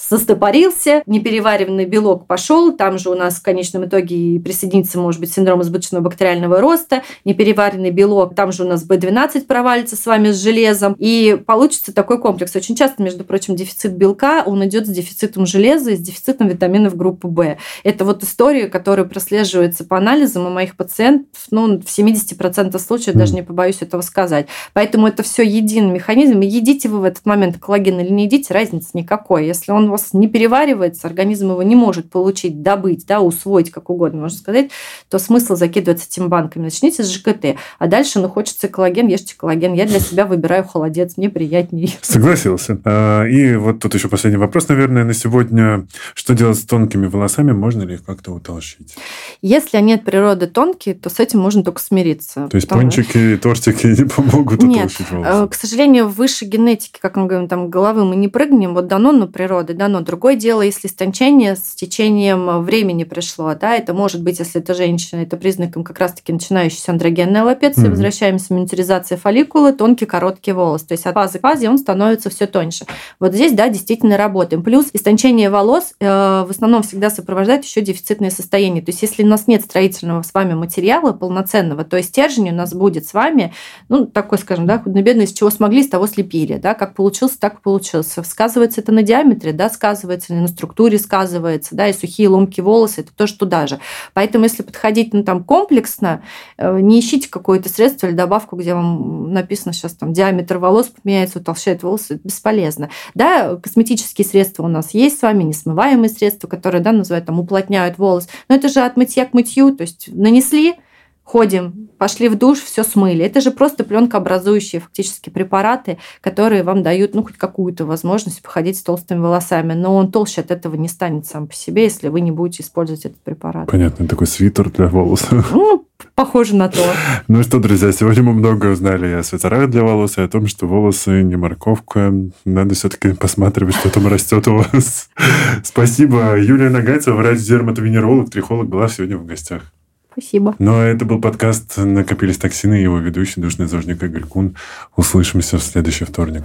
застопорился, непереваренный белок пошел, там же у нас в конечном итоге и присоединится, может быть, синдром избыточного бактериального роста, непереваренный белок, там же у нас B12 провалится с вами с железом, и получится такой комплекс. Очень часто, между прочим, дефицит белка, он идет с дефицитом железа и с дефицитом витаминов группы В. Это вот история, которая прослеживается по анализам у моих пациентов, ну, в 70% случаев, mm. даже не побоюсь этого сказать. Поэтому это все единый механизм. И едите вы в этот момент коллаген или не едите, разницы никакой. Если он у вас не переваривается, организм его не может получить, добыть, да, усвоить, как угодно можно сказать, то смысл закидываться этим банками. Начните с ЖКТ, а дальше, ну, хочется коллаген, ешьте коллаген. Я для себя выбираю холодец, мне приятнее. Согласился. А, и вот тут еще последний вопрос, наверное, на сегодня. Что делать с тонкими волосами? Можно ли их как-то утолщить? Если они от природы тонкие, то с этим можно только смириться. То есть потому... пончики и тортики не помогут Нет, утолщить волосы? Э, к сожалению, выше генетики, как мы говорим, там головы мы не прыгнем, вот дано на природе, дано. Другое дело, если истончение с течением времени пришло, да, это может быть, если это женщина, это признаком как раз-таки начинающейся андрогенной аллопеции, mm-hmm. возвращаемся миниатюризация фолликулы, тонкий короткий волос, то есть от фазы к фазе он становится все тоньше. Вот здесь, да, действительно работаем. Плюс истончение волос э, в основном всегда сопровождает еще дефицитное состояние. То есть если у нас нет строительного с вами материала полноценного, то стержень у нас будет с вами, ну, такой, скажем, да, худно-бедно, из чего смогли, с того слепили, да, как получился, так получился. Сказывается это на диаметре, да, сказывается, на структуре сказывается, да, и сухие ломки волосы, это тоже туда же. Поэтому, если подходить, ну, там, комплексно, э, не ищите какое-то средство или добавку, где вам написано сейчас там диаметр волос поменяется, утолщает волосы, это бесполезно. Да, косметические средства у нас есть с вами, несмываемые средства, которые, да, называют там, уплотняют волос, но это же от мытья к мытью, то есть нанесли, ходим, пошли в душ, все смыли. Это же просто пленкообразующие фактически препараты, которые вам дают ну, хоть какую-то возможность походить с толстыми волосами. Но он толще от этого не станет сам по себе, если вы не будете использовать этот препарат. Понятно, такой свитер для волос. <laughs> Ну, похоже на то. Ну что, друзья, сегодня мы много узнали о свитерах для волос и о том, что волосы не морковка. Надо все-таки посматривать, что там растет у вас. Спасибо. Юлия Нагайцева, врач-дерматовенеролог, трихолог, была сегодня в гостях. Спасибо. Ну, а это был подкаст «Накопились токсины» его ведущий, душный зожник Игорь Кун. Услышимся в следующий вторник.